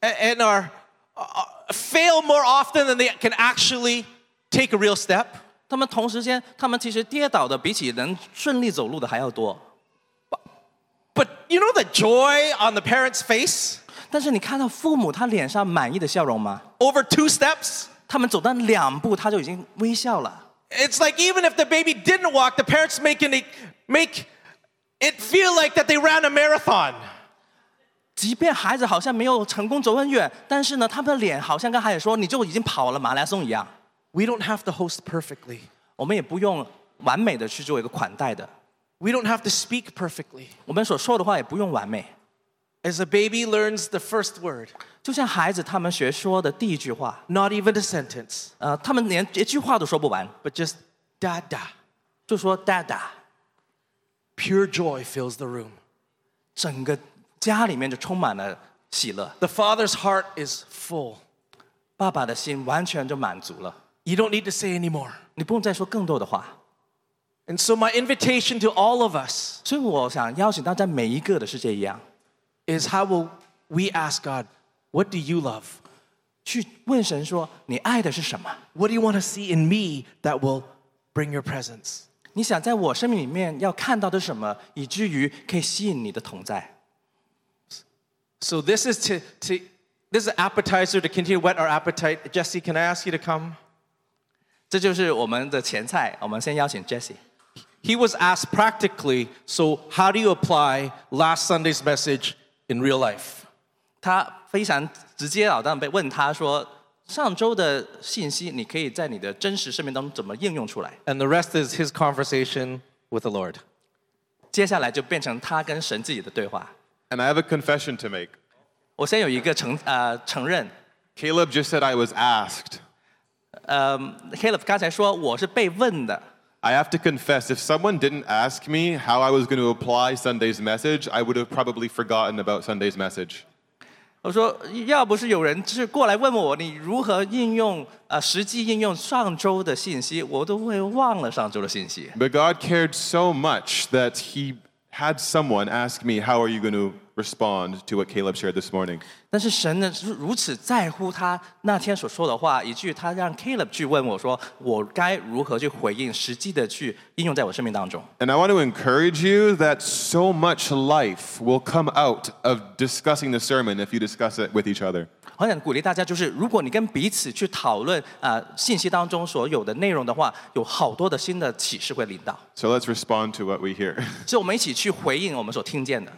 a- and are uh, fail more often than they can actually take a real step. 他们同时间，他们其实跌倒的比起能顺利走路的还要多。 But you know the joy on the parent's face 但是你看到父母他脸上满意的笑容吗？ over two steps? 他们走到两步，他就已经微笑了。 It's like even if the baby didn't walk, the parents making it make it feel like that they ran a marathon. 即便孩子好像没有成功走很远，但是呢，他们的脸好像跟孩子说：“你就已经跑了马拉松一样。 We don't have to host perfectly. ”我们也不用完美的去做一个款待的， We don't have to speak perfectly. 我们所说的话也不用完美。 As a baby learns the first word, 就像孩子他们学说的第一句话， not even a sentence, 呃，他们连一句话都说不完， but just da da. 就说“哒哒 Pure joy fills the room. ”，整个家里面就充满了喜乐， The father's heart is full. 爸爸的心完全就满足了， You don't need to say anymore. 你不用再说更多的话。 And so, my invitation to all of us 所以我想邀请大家每一个的是这样， is how will we ask God, What do you love? 去问神说：“你爱的是什么？ What do you want to see in me that will bring your presence? 你想在我生命里面要看到的是什么，以至于可以吸引你的同在？” So, this is to, to this is an appetizer to continue to whet our appetite. Jesse, can I ask you to come? 这就是我们的前菜。我们先邀请 Jesse。 He was asked practically, so how do you apply last Sunday's message in real life? 他非常直截了当被问他说：“上周的信息，你可以在你的真实生命当中怎么应用出来 And the rest is his conversation with the Lord.？” 接下来就变成他跟神自己的对话。 And I have a confession to make. 我先有一个承呃承认， Caleb just said I was asked. 呃，Caleb 刚才说我是被问的， I have to confess, if someone didn't ask me how I was going to apply Sunday's message, I would have probably forgotten about Sunday's message. 我说要不是有人是过来问我你如何应用呃实际应用上周的信息，我都会忘了上周的信息。 But God cared so much that He had someone ask me, How are you going to respond to what Caleb shared this morning. 但是神呢，是如此在乎他那天所说的话，以至于他让 Caleb 去问我说，我该如何去回应，实际的去应用在我生命当中。 And I want to encourage you that so much life will come out of discussing the sermon if you discuss it with each other. 好想鼓励大家，就是如果你跟彼此去讨论啊、信息当中所有的内容的话，有好多的新的启示会领导， So let's respond to what we hear. 所以我们一起去回应我们所听见的。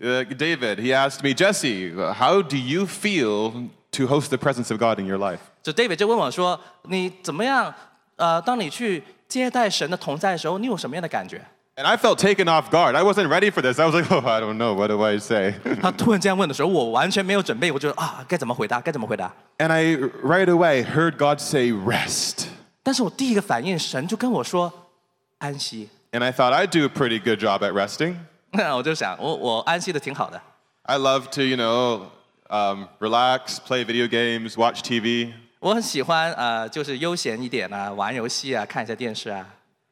Uh, David, he asked me, Jesse, how do you feel to host the presence of God in your life? 就 David 就问我说：“你怎么样？呃，当你去接待神的同在的时候，你有什么样的感觉 And I felt taken off guard. I wasn't ready for this. I was like, oh, I don't know. What do I say? ？”他突然这样问的时候，我完全没有准备，我就啊，该怎么回答？该怎么回答？ And I right away heard God say, rest. 但是我第一个反应，神就跟我说：“安息。 And I thought I'd do a pretty good job at resting. ”那我就想，我我安息的挺好的。 I love to, you know, um, relax, play video games, watch TV. 我很喜欢呃，就是悠闲一点啊，玩游戏啊，看一下电视啊。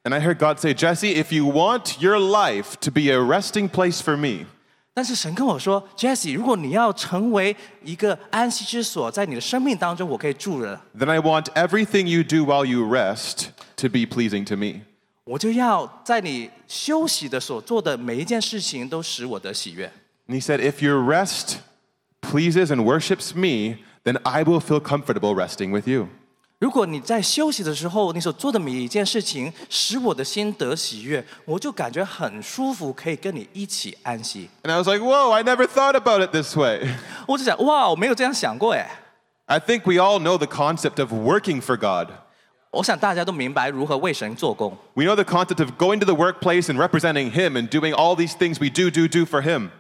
And I heard God say, Jesse, if you want your life to be a resting place for me, 但是神跟我说，Jesse，如果你要成为一个安息之所，在你的生命当中，我可以住的， then I want everything you do while you rest to be pleasing to me. 我就要在你休息的所做的每一件事情都使我得喜悦。 And he said, if your rest pleases and worships me, then I will feel comfortable resting with you. 如果你在休息的时候，你所做的每一件事情使我的心得喜悦，我就感觉很舒服，可以跟你一起安息。 And I was like, whoa, I never thought about it this way. 我就想，哇，我没有这样想过哎。 I think we all know the concept of working for God. 我想大家都明白如何为神做工。 We know the concept of going to the workplace and representing Him and doing all these things we do, do, do for Him.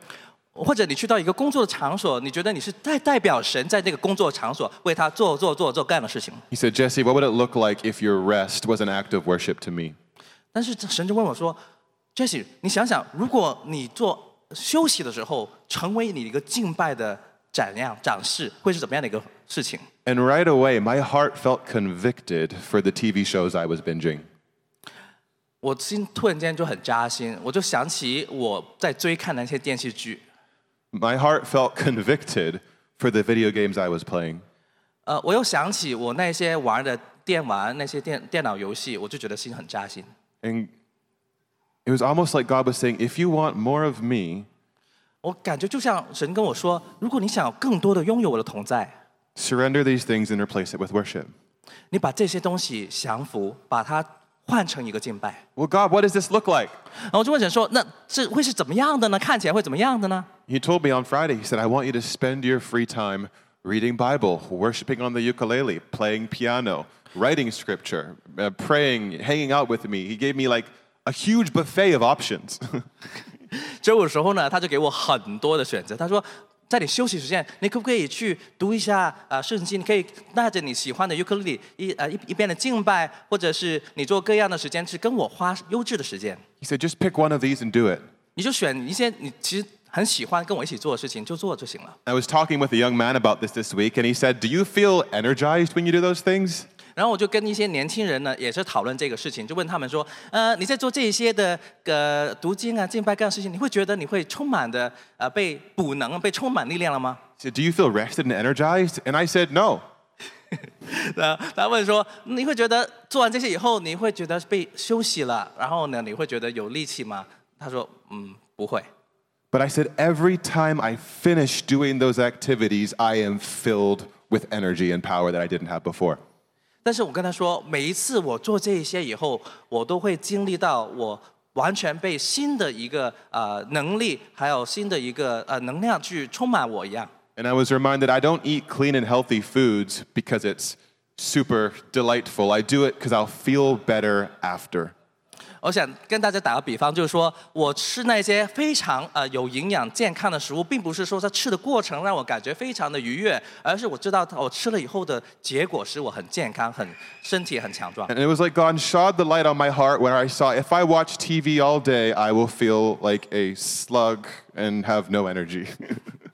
或者你去到一个工作的场所，你觉得你是代代表神在那个工作场所为他做做做做干的事情。He said, Jesse, what would it look like if your rest was an act of worship to me? 但是神就问我说：“Jesse，你想想，如果你做休息的时候，成为你一个敬拜的展样展示，会是怎么样的一个事情 And right away, my heart felt convicted for the TV shows I was binging.？” 我心突然间就很扎心，我就想起我在追看的那些电视剧。My heart felt convicted for the video games I was playing. 呃，我又想起我那些玩的电玩那些电电脑游戏，我就觉得心很扎心。 And it was almost like God was saying, if you want more of me, 我感觉就像神跟我说：“如果你想要更多的拥有我的同在， surrender these things and replace it with worship. 你把这些东西降服，把它换成一个敬拜。 Well, God, what does this look like? 然后我就问神说：“那这会是怎么样的呢？看起来会怎么样的呢 He told me on Friday, He said, I want you to spend your free time reading Bible, worshiping on the ukulele, playing piano, writing scripture, uh, praying, hanging out with me. He gave me like a huge buffet of options. 周五的时候呢，他就给我很多的选择。他说，在你休息时间，你可不可以去读一下啊圣经？你可以带着你喜欢的尤克里里一呃一一边的敬拜，或者是你做各样的时间，是跟我花优质的时间。 he said, just pick one of these and do it. 你就选一些你其实 很喜欢跟我一起做的事情，就做就行了。I was talking with a young man about this this week, and he said, Do you feel energized when you do those things? 然后我就跟一些年轻人呢，也是讨论这个事情，就问他们说，呃，你在做这些的呃读经啊、敬拜各样的事情，你会觉得你会充满的呃被补能、被充满力量了吗？Said, Do you feel rested and energized? And I said, No. 那，他问说，你会觉得做完这些以后，你会觉得被休息了，然后呢，你会觉得有力气吗？他说，嗯，不会。But I said, Every time I finish doing those activities, I am filled with energy and power that I didn't have before. 但是我跟他说，每一次我做这一些以后，我都会经历到我完全被新的一个呃能力，还有新的一个呃能量去充满我一样。 And I was reminded I don't eat clean and healthy foods because it's super delightful. I do it because I'll feel better after. 我想跟大家打个比方，就是说我吃那些非常呃有营养、健康的食物，并不是说在吃的过程让我感觉非常的愉悦，而是我知道我吃了以后的结果使我很健康、很身体很强壮。And it was like God shone the light on my heart where I saw if I watch TV all day, I will feel like a slug and have no energy.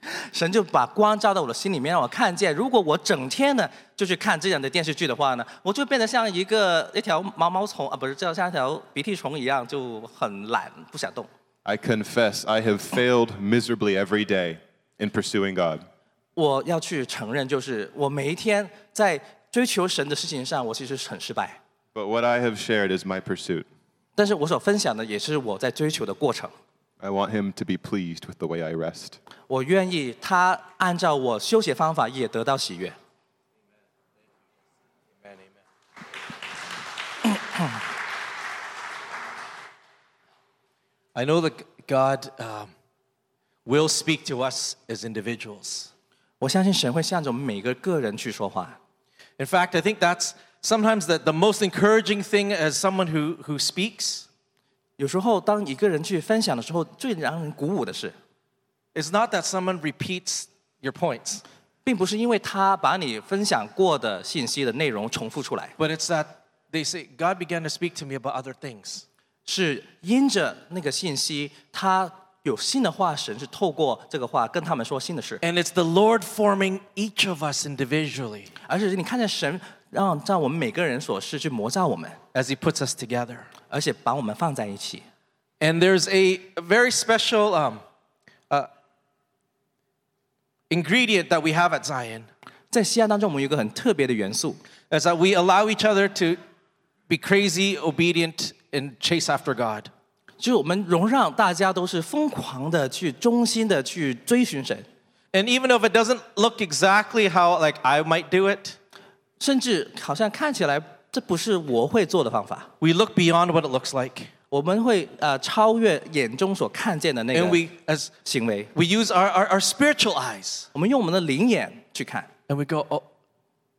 神就把光照到我的心里面，让我看见，如果我整天呢就去看这样的电视剧的话呢，我就变得像一个一条毛毛虫啊，不是，就像一条鼻涕虫一样，就很懒，不想动。I confess I have failed miserably every day in pursuing God. 我要去承认，就是我每一天在追求神的事情上，我其实很失败。But what I have shared is my pursuit. 但是我所分享的也是我在追求的过程。I want Him to be pleased with the way I rest. 我愿意他按照我休息方法也得到喜悦。 I know that God um, will speak to us as individuals. 我相信神会向着我们每个个人去说话。 In fact, I think that's sometimes the, the most encouraging thing as someone who, who speaks 有时候，当一个人去分享的时候，最让人鼓舞的是， is not that someone repeats your points, 并不是因为他把你分享过的信息的内容重复出来， but it's that they say, God began to speak to me about other things. 是因着那个信息，他有新的话，神是透过这个话跟他们说新的事， And it's the Lord forming each of us individually 而且是你看见神 让照我们每个人所示去磨造我们，as He puts us together. 而且把我们放在一起。And there's a very special um, uh, ingredient that we have at Zion. 在锡安当中，我们有一个很特别的元素，is that we allow each other to be crazy, obedient, and chase after God. And even if it doesn't look exactly how like I might do it, 甚至好像看起来这不是我会做的方法， we look beyond what it looks like. 我们会呃超越眼中所看见的那 And 个 we as 行为， we use our, our, our spiritual eyes 我们用我们的灵眼去看， and we go, oh,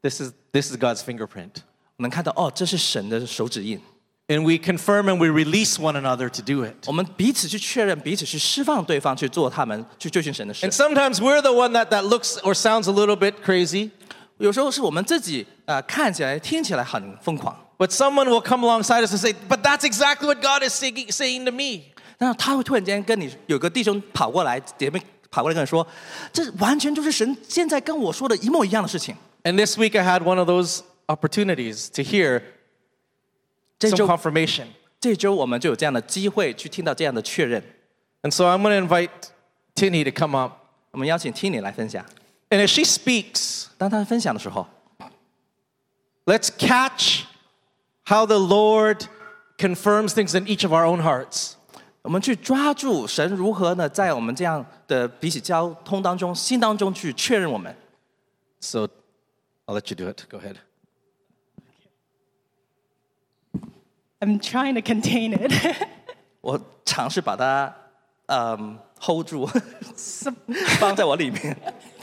this is this is God's fingerprint. 我们看到哦，这是神的手指印。 And we confirm and we release one another to do it. 我们彼此去确认，彼此去释放对方去做他们去追寻神的事 And。sometimes we're the one that, that looks or sounds a little bit crazy, 有时候是我们自己呃看起来、听起来很疯狂， but someone will come alongside us and say, But that's exactly what God is saying, saying to me. 但是他会突然间跟你有个弟兄跑过来，姐妹跑过来跟你说，这完全就是神现在跟我说的一模一样的事情。 And this week I had one of those opportunities to hear 这 some 周 confirmation. 这周我们就有这样的机会去听到这样的确认。 And so I'm going to invite Tinny to come up. 我们邀请 Tini 来分享。 And as she speaks, 当她分享的时候， let's catch how the Lord confirms things in each of our own hearts. 我们去抓住神如何呢，在我们这样的彼此交通当中、心当中去确认我们。 So I'll let you do it. Go ahead. I'm trying to contain it. 我尝试把它嗯 hold 住，放在我里面。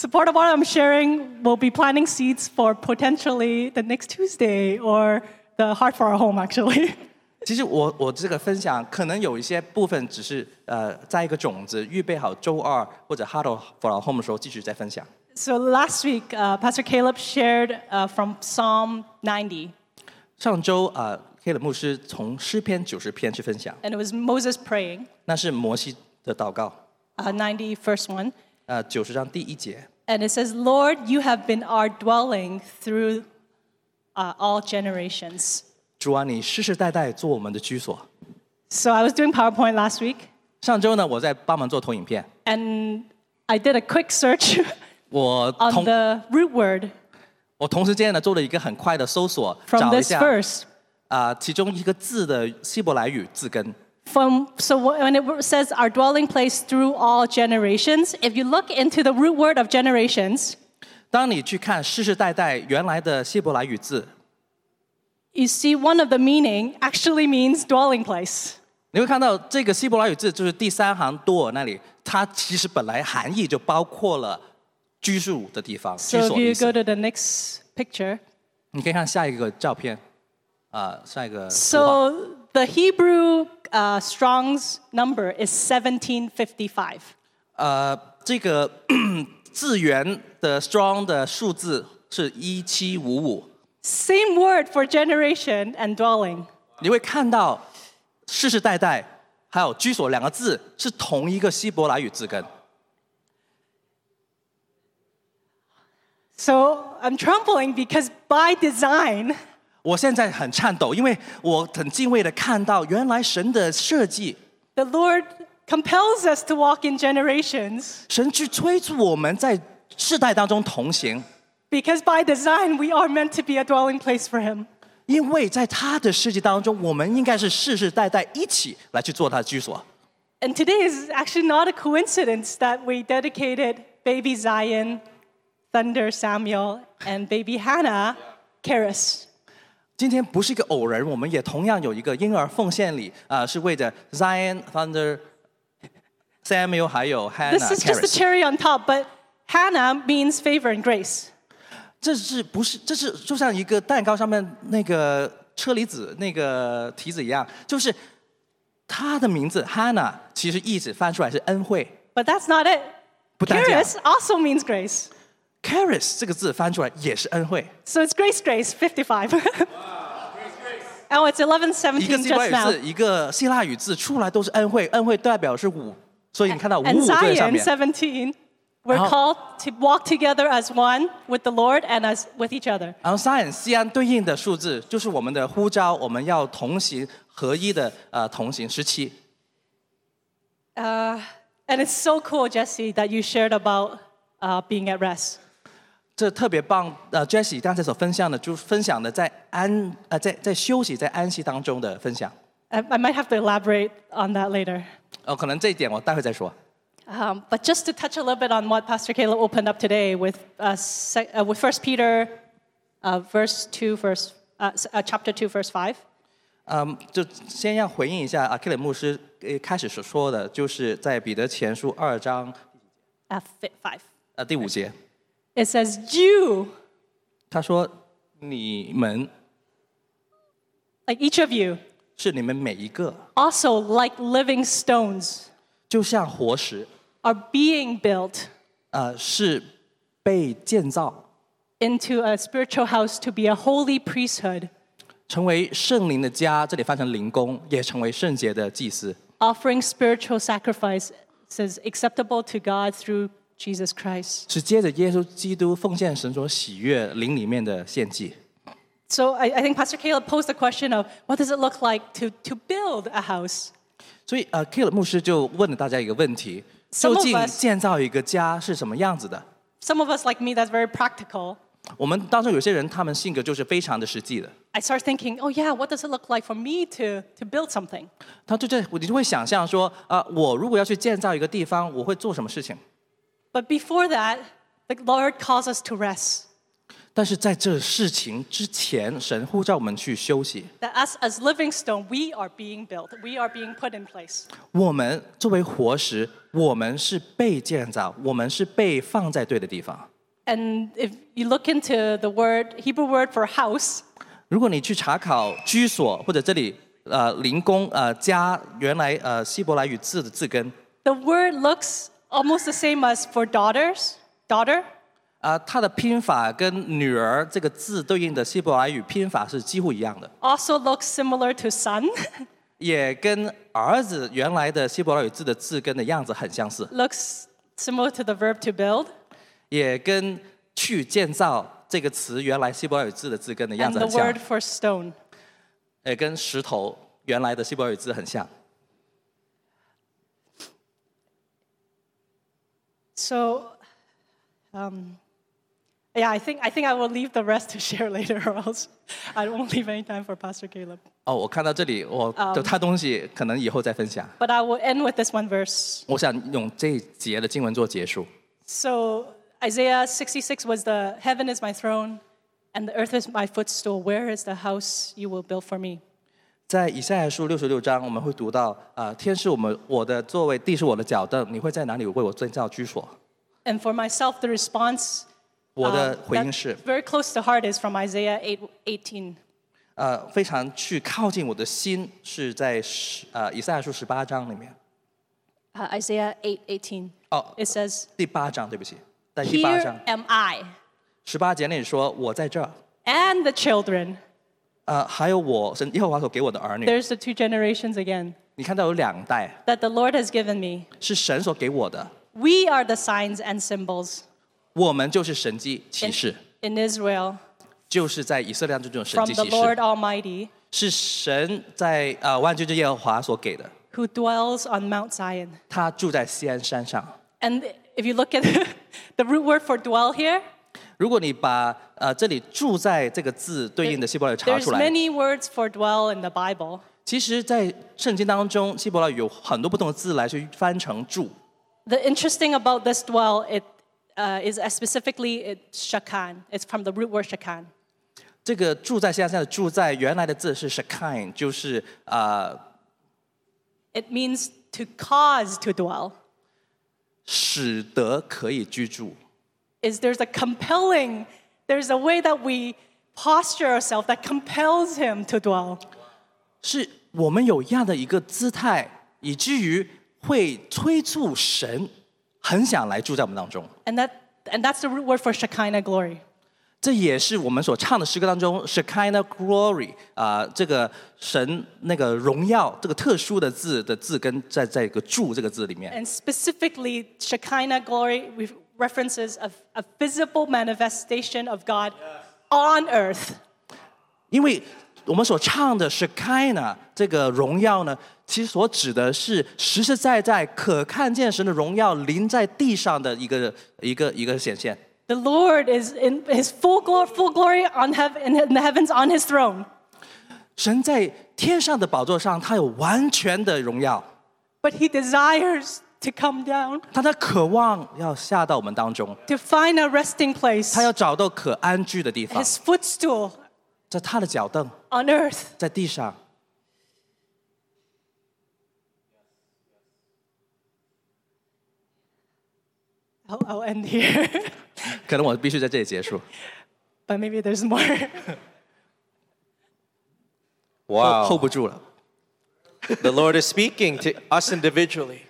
so part of what I'm sharing will be planting seeds for potentially the next Tuesday or the Heart for Our Home, actually. 其实我我这个分享可能有一些部分只是呃在一个种子预备好周二或者 Huddle for our home 的时候继续再分享。 So last week, uh, Pastor Caleb shared uh, from Psalm 90, 上周啊、呃，黑冷牧师从诗篇九十篇去分享， and it was Moses praying, 那是摩西的祷告， uh, 90, first one. 呃，九十章第一节。 And it says, Lord, you have been our dwelling through uh, all generations. 主啊，你世世代代做我们的居所。 So I was doing PowerPoint last week, 上周呢，我在帮忙做投影片， and I did a quick search 我 on 同 the root word 我同时间呢做了一个很快的搜索， from 找一 this 下 verse. 啊、其中一个字的希伯来语字根。 From, so when it says our dwelling place through all generations, if you look into the root word of generations, 当你去看世世代代原来的希伯来语字， you see one of the meaning actually means dwelling place. 你会看到这个希伯来语字就是第三行多尔那里，它其实本来含义就包括了居住的地方、居 So 所 if 的意 you 思 go。to the next picture, 你可以看下一个照片，啊、下一个图画。 so the Hebrew uh, Strong's number is 1755. 呃，这个字源的 strong 的数字是一七五五， Same word for generation and dwelling. 你会看到世世代代还有居所两个字是同一个希伯来语字根。 So I'm trembling because by design, 我现在很颤抖，因为我很敬畏的看到，原来神的设计 The Lord compels us to walk in generations 神去催促我们在世代当中同行， because by design we are meant to be a dwelling place for Him. 因为在他的世界当中，我们应该是世世代代一起来去做他的居所。 And today is actually not a coincidence that we dedicated baby Zion, Thunder Samuel, and baby Hannah, Karis. 今天不是一个偶然，我们也同样有一个婴儿奉献礼啊、是为着 Zion Thunder、Samuel 还有 Hannah This is just the Karis cherry on top, but Hannah means favor and grace. 这是不是？这是就像一个蛋糕上面那个车厘子那个提子一样，就是它的名字 Hannah，其实意思翻出来是恩惠。But that's not it. 不单这样 Karis also means grace. Charis 这个字翻出来也是恩惠， So it's grace, grace, 55. oh, it's 11, 一个 17希伯 just 语 now. 字，一个希腊语字出来都是恩惠，恩惠代表是五，所以你看到五 And 五在上 Zion, 面。 17. We're Oh. called to walk together as one with the Lord and as with each other. 然后 Zion 西安对应的数字就是我们的呼召，我们要同行合一的呃同行十七。 Uh, and it's so cool, Jesse, that you shared about uh, being at rest. 这特别棒，呃，Jessie 刚才所分享的，就是分享的在安呃在在休息在安息当中的分享。I, I might have to elaborate on that later. 哦，可能这一点我待会再说。Um, but just to touch a little bit on what Pastor Caleb opened up today with, uh, sec- uh, with 1 Peter uh, verse two, verse, uh, uh, chapter two, verse 5. 嗯，就先要回应一下阿克雷牧师呃开始所说的，就是在彼得前书二章 Uh, fi- 5. 呃第五节，It says, You, 他说你们 like each of you, 是你们每一个， also like living stones, 就像活石， are being built 呃，是被建造 into a spiritual house to be a holy priesthood, 成为圣灵的家，这里翻成灵宫，也成为圣洁的祭司， offering spiritual sacrifices acceptable to God through Jesus Christ. 是接着耶稣基督奉献神所喜悦灵里面的献祭。 So I, I think Pastor Caleb posed the question of what does it look like to, to build a house? 所以呃 k i l 牧师就问了大家一个问题： Some 究 of 竟 us- 建造一个家是什么样子的？ Some of us, like me, that's very practical. 我们当中有些人，他们性格就是非常的实际的。 I start thinking, oh yeah, what does it look like for me to, to build something? 他就在，你就会想象说，啊、我如果要去建造一个地方，我会做什么事情？ But before that, the Lord calls us to rest. 但是在这事情之前，神呼召我们去休息。 That us as living stone, we are being built. We are being put in place. 我们作为活石，我们是被建造，我们是被放在对的地方。 And if you look into the word, Hebrew word for house, 如果你去查考居所或者这里呃灵宫呃家原来呃希伯来语字的字根 the word looks almost the same as for daughters, daughter. 啊、它的拼法跟女儿这个字对应的希伯来语拼法是几乎一样的， Also looks similar to son. 也跟儿子原来的希伯来语字的字根的样子很相似， looks similar to the verb to build. 也跟去建造这个词原来希伯来语字的字根的样 And 子 the 很像 word，for stone. 也跟石头原来的希伯来语字很像。 So, um, yeah, I think, I think I will leave the rest to share later, or else I won't leave any time for Pastor Caleb. 哦，我看到这里，我的他东西可能以后再分享。 But I will end with this one verse. 我想用这一节的经文做结束。 So, Isaiah 66 was the heaven is my throne, and the earth is my footstool. Where is the house you will build for me? 在以赛亚书六十六章，我们会读到，啊、天是我们我的座位，地是我的脚凳，你会在哪里为我建造居所？And for myself, the response 我的 um, 回应是，very close to heart is from Isaiah 8, 18. 呃，非常去靠近我的心，是在十呃以赛亚书十八章里面，Uh, Isaiah 8, 18. 哦，It says, 第八章，对不起，在第八 Here 章 am I 十八节那里说，我在这儿，and the children. 呃，还有我神耶和华所给我的儿女，There's the two generations again. that the Lord has given me. 是神所给我的，We are the signs and symbols. 我们就是神迹启 Israel. 就是在以色列当中这种神 the Lord 示，Almighty. 是神在呃万军之耶和华所给的，who dwells on Mount Zion. 他住在锡安山上。And if you look at the root word for dwell here, 如果你把呃这里住在这个字对应的希伯来语查 there's 出来， many words for dwell in the Bible. 其实，在圣经当中，希伯来语有很多不同的字来去翻成住。 The interesting about this dwell it, uh, is uh, specifically it's shakan. It's from the root word shakan. 这个住在西安山的住在原来的字是 shakin，就是呃 It means to cause to dwell. 使得可以居住。 Is there's a compelling, there's a way that we posture ourselves that compels him to dwell. 是我们有这样的一个姿态，以至于会催促神很想来住在我们当中。 And that and that's the root word for Shekinah glory. 这也是我们所唱的诗歌当中 Shekinah glory 啊、这个神那个荣耀这个特殊的字的字根在在一个住这个字里面。 And specifically, Shekinah glory re- references a, a visible manifestation of God on earth. 因为我们所唱的 Shekinah 这个荣耀呢，其实所指的是实实在在可看见神的荣耀临在地上的一个一个一个显现。 The Lord is in his full, glo- full glory on heaven, in the heavens on his throne. 神在天上的宝座上，他有完全的荣耀， But he desires to come down, 他在渴望要下到我们当中， to find a resting place, 他要找到可安居的地方， his footstool 在他的脚凳， on earth. 在地上。 I'll, I'll end here, 可能我必须在这里结束， but maybe there's more. Wow. hold 不住了。 The Lord is speaking to us individually,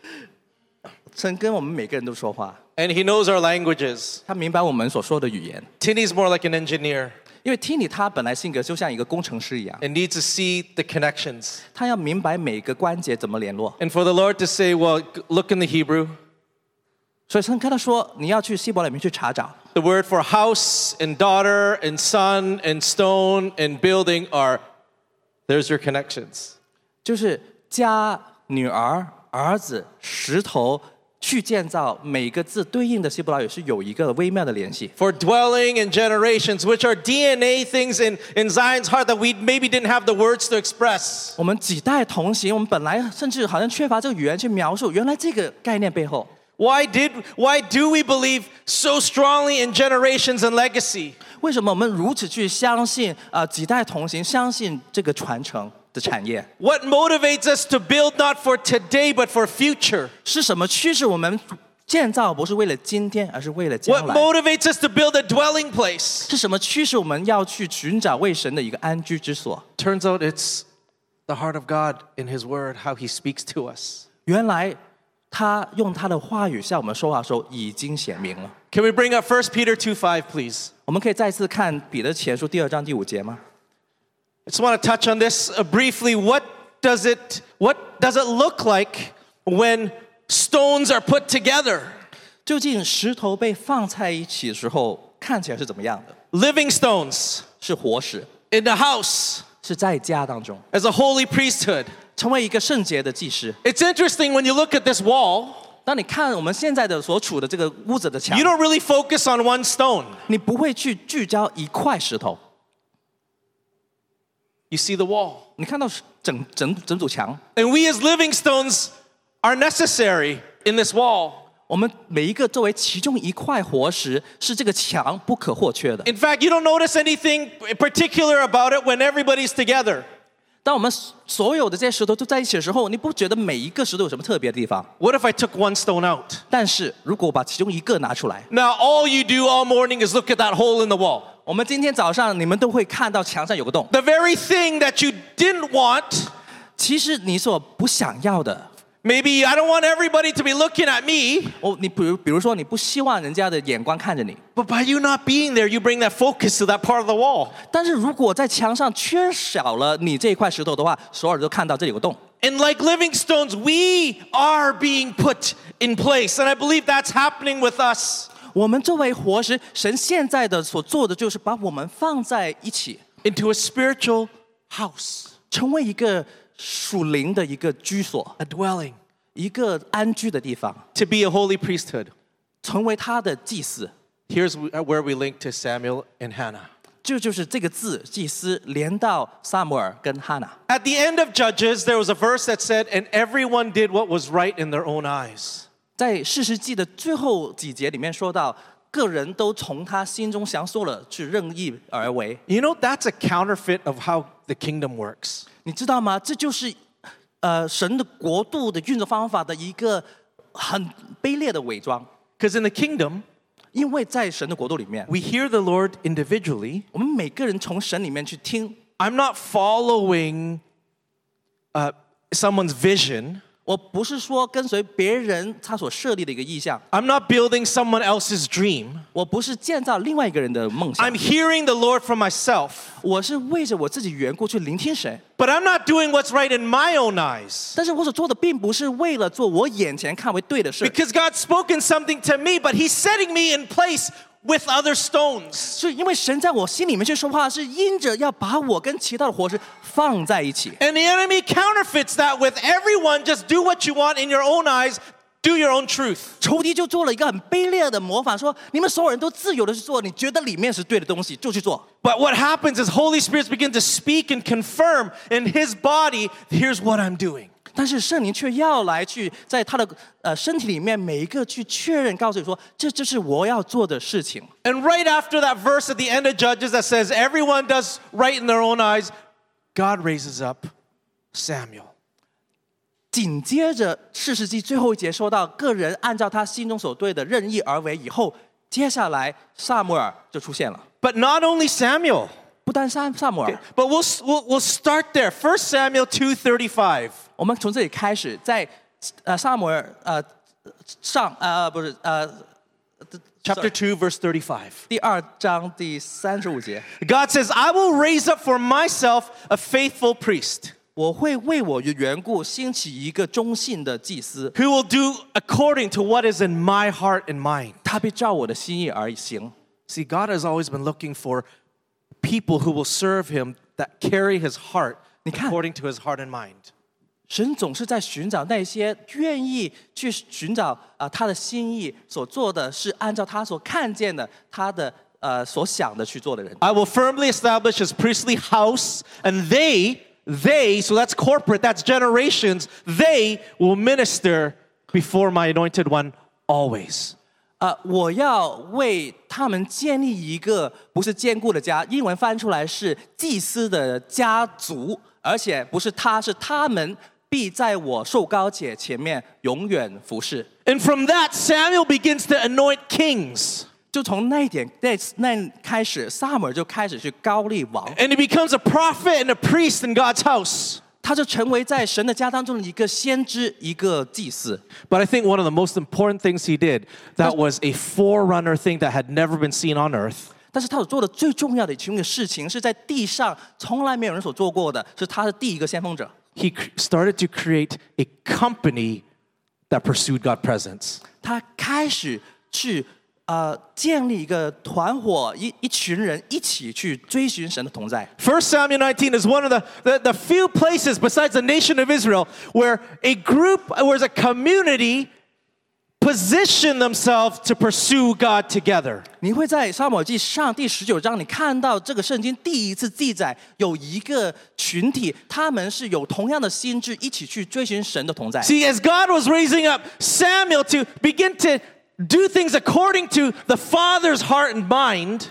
神跟我们每个人都说话， and He knows our languages. 他明白我们所说的语言。 Tinny's more like an engineer 因为 Tini 他本来性格就像一个工程师一样， and needs to see the connections. 他要明白每个关节怎么联络。 And for the Lord to say, well, g- look in the Hebrew, 所以神跟他说，你要去希伯来里面去查找， the word for house and daughter and son and stone and building are, there's your connections. 就是家、女儿、儿子、石头 去建造，每个字对应的希伯来语是有一个微妙的联系。 For dwelling and generations, which are DNA things in, in Zion's heart that we maybe didn't have the words to express. 我们几代同行，我们本来甚至好像缺乏这个语言去描述，原来这个概念背后， Why did why do we believe so strongly in generations and legacy? 为什么我们如此去相信啊、呃几代同行，相信这个传承 的产业？ What motivates us to build not for today but for future? 是什么驱使我们建造不是为了今天，而是为了将 What 来？ motivates us to build a dwelling place? 是什么驱使我们要去寻找为神的一个安居之所？ Turns out it's the heart of God in his word how he speaks to us. 原来他用他的话语向我们说话的时候已经显明了。 Can we bring up 1 Peter 2 5, please? 我们可以再次看彼得前书第二章第五节吗？ I just want to touch on this uh, briefly. What does it what does it look like when stones are put together? 究竟石头被放在一起的时候，看起来是怎么样的？ Living stones 是活石， in the house 是在家当中 as a holy priesthood. 成为一个圣洁的祭司。 It's interesting when you look at this wall, 当你看我们现在的所处的这个屋子的墙 you，don't really focus on one stone. 你不会去聚焦一块石头， You see the wall. 你看到整整整堵墙。 And we as living stones are necessary in this wall. 我们每一个作为其中一块活石，是这个墙不可或缺的。 In fact, you don't notice anything particular about it when everybody's together. 当我们所有的这些石头都在一起的时候，你不觉得每一个石头有什么特别的地方？ What if I took one stone out? 但是如果我把其中一个拿出来， Now, all you do all morning is look at that hole in the wall. 我们今天早上你们都会看到墙上有个洞。 The very thing that you didn't want, 其实你所不想要的， maybe I don't want everybody to be looking at me, 哦，你比如比如说你不希望人家的眼光看着你， but by you not being there, you bring that focus to that part of the wall. 但是如果在墙上缺少了你这一块石头的话，所有人都看到这里有个洞。 And like living stones, we are being put in place. And I believe that's happening with us 我们作为活石，神现在的所做的就是把我们放在一起， into a spiritual house. 成为一个 属灵的一个居所， a dwelling, 一个安居的地方， to be a holy priesthood. 成为他的祭司。 Here's where we link to Samuel and Hannah. 这就是这个字“祭司”连到萨姆尔跟哈娜。 At the end of Judges, there was a verse that said, And everyone did what was right in their own eyes. 在四世纪的最后几节里面说到，个人都从他心中想说了，去任意而为。 You know, that's a counterfeit of how the kingdom works. 你知道吗？这就是呃神的国度的运作方法的一个很卑劣的伪装。 Because in the kingdom, 因为在神的国度里面， we hear the Lord individually. 我们每个人从神里面去听。 I'm not following uh, someone's vision. 我不是说跟随别人他所设立的一个意向， I'm not building someone else's dream. 我不是建造另外一个人的梦想 I'm，hearing the Lord for myself. 我是为着我自己缘故去聆听神。 But I'm not doing what's right in my own eyes. 但是我所做的并不是为了做我眼前看为对的事， Because God's spoken something to me, but He's setting me in place with other stones. 是因为神在我心里面去说话，是因着要把我跟其他的活石 放在一起。 And the enemy counterfeits that with everyone just do what you want in your own eyes, do your own truth. 仇敌就做了一个很卑劣的模仿，说你们所有人都自由的去做，你觉得里面是对的东西就去做。 But what happens is Holy Spirit begins to speak and confirm in His body, here's what I'm doing. 但是圣灵却要来去在他的呃身体里面每一个去确认，告诉你说，这就是我要做的事情。 And right after that verse at the end of Judges that says everyone does right in their own eyes, God raises up Samuel. 紧接着四世纪最后一节说到，个人按照他心中所对的任意而为。以后，接下来萨姆尔就出现了， But not only Samuel, 不单萨萨姆尔， but we'll, we'll, we'll start there. 1 Samuel 2.35. 我们从这里开始，在呃萨姆尔呃上呃不是呃 Chapter 2, verse 35. 第二章第三十五节， God says, I will raise up for myself a faithful priest 我会为我的缘故兴起一个忠信的祭司， who will do according to what is in my heart and mind. 他必照我的心意而行。 See, God has always been looking for people who will serve him that carry his heart 你看。 according to his heart and mind. 神总是在寻找那些愿意去寻找啊、他的心意，所做的是按照他所看见的，他的呃所想的去做的人。I will firmly establish his priestly house, and they, they, so that's corporate, that's generations, they will minister before my anointed one always. 啊、我要为他们建立一个不是坚固的家，英文翻出来是祭司的家族，而且不是他，是他们必在我受高且前面永远服侍。 And from that, Samuel begins to anoint kings. 就从那一点那那开始，萨姆尔就开始去高立王， And he becomes a prophet and a priest in God's house. 他就成为在神的家当中的一个先知，一个祭司。 But I think one of the most important things he did that was a forerunner thing that had never been seen on earth 但是他所做的最重要的其中一个事情，是在地上从来没有人所做过的，是他是第一个先锋者。 he cr- started to create a company that pursued God's presence. 他开始去呃建立一个团伙，一一群人一起去追寻神的同在。 First Samuel 19 is one of the, the, the few places besides the nation of Israel where a group, where a community position themselves to pursue God together. 你会在沙漠记上第十九章，你看到这个圣经第一次记载有一个群体，他们是有同样的心智，一起去追寻神的同在。 See, as God was raising up Samuel to begin to do things according to the Father's heart and mind,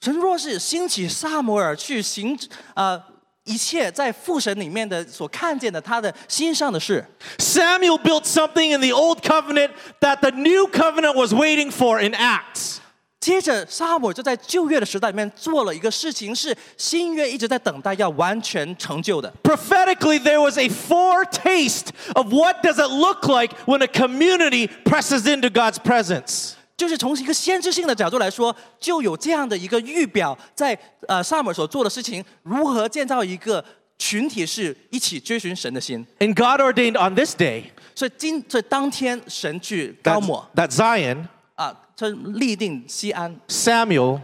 神若是兴起萨摩尔去行呃 一切在父神里面的所看见的他的心上的事， Samuel built something in the old covenant that the new covenant was waiting for in Acts. 接着萨摩尔就在旧约的时代里面做了一个事情，是新约一直在等待要完全成就的。 Prophetically, there was a foretaste of what does it look like when a community presses into God's presence. 就是从一个先知性的角度来说，就有这样的一个预表在，在呃萨姆所做的事情，如何建造一个群体是一起追寻神的心。And God ordained on this day，所以今所以当天神去高抹 that, that Zion 啊，他立定锡安 Samuel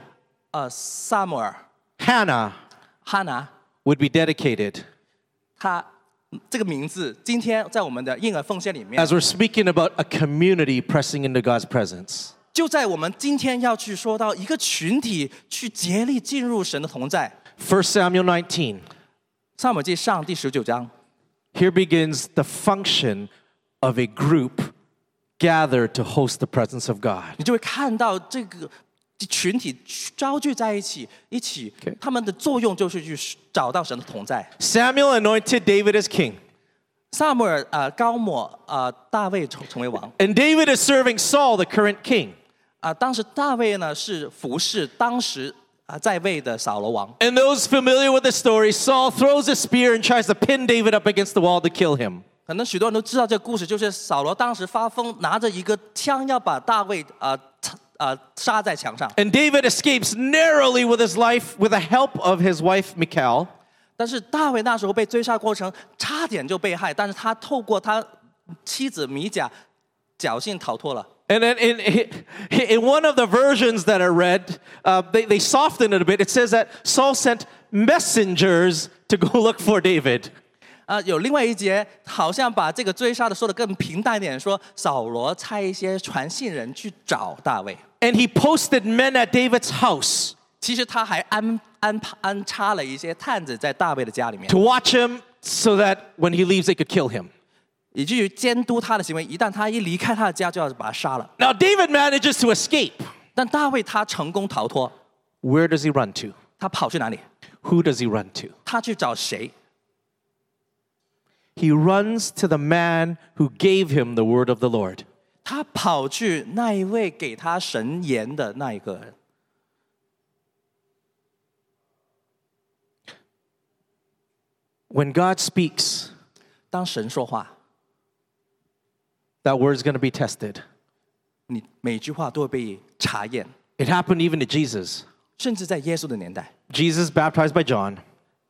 呃萨姆尔 Hannah Hannah would be dedicated，他。这个名字今天在我们的婴儿奉献里面。As we're speaking about a community pressing into God's presence. 就在我们今天要去说到一个群体去竭力进入神的同在。 1 Samuel 19. 撒母耳记上第十九章， Here begins the function of a group gathered to host the presence of God. 你就会看到这个群体招聚在一起，一起 Okay 他们的作用就是去找到神的同在。 Samuel anointed David as king, 萨母尔呃高抹呃大卫成成为王 and David is serving Saul, the current king. 啊、当时大卫呢是服侍当时啊、在位的扫罗王。 And those familiar with the story, Saul throws a spear and tries to pin David up against the wall to kill him. 可能许多人都知道这个故事，就是扫罗当时发疯，拿着一个枪要把大卫啊啊杀在墙上， And David escapes narrowly with his life with the help of his wife Michal. 但是大卫那时候被追杀过程差点就被害，但是他透过他妻子米甲侥幸逃脱了。 And then in, in one of the versions that are read, uh, they, they soften it a bit. It says that Saul sent messengers to go look for David. 啊、有另外一节好像把这个追杀的说的更平淡一点，说扫罗差一些传信人去找大卫， And he posted men at David's house 其实他还安安安插了一些探子在大卫的家里面， to watch him so that when he leaves, they could kill him. 以至于监督他的行为。一旦他一离开他的家，就要把他杀了。 Now, David manages to escape. 但大卫他成功逃脱， Where does he run to? 他跑去哪里？ Who does he run to? 他去找谁？ He runs to the man who gave him the word of the Lord. 他跑去那一位给他神言的那一个人。 When God speaks, 当神说话， that word's going to be tested. 你每句话都会被查验， It happened even to Jesus. 甚至在耶稣的年代， Jesus baptized by John.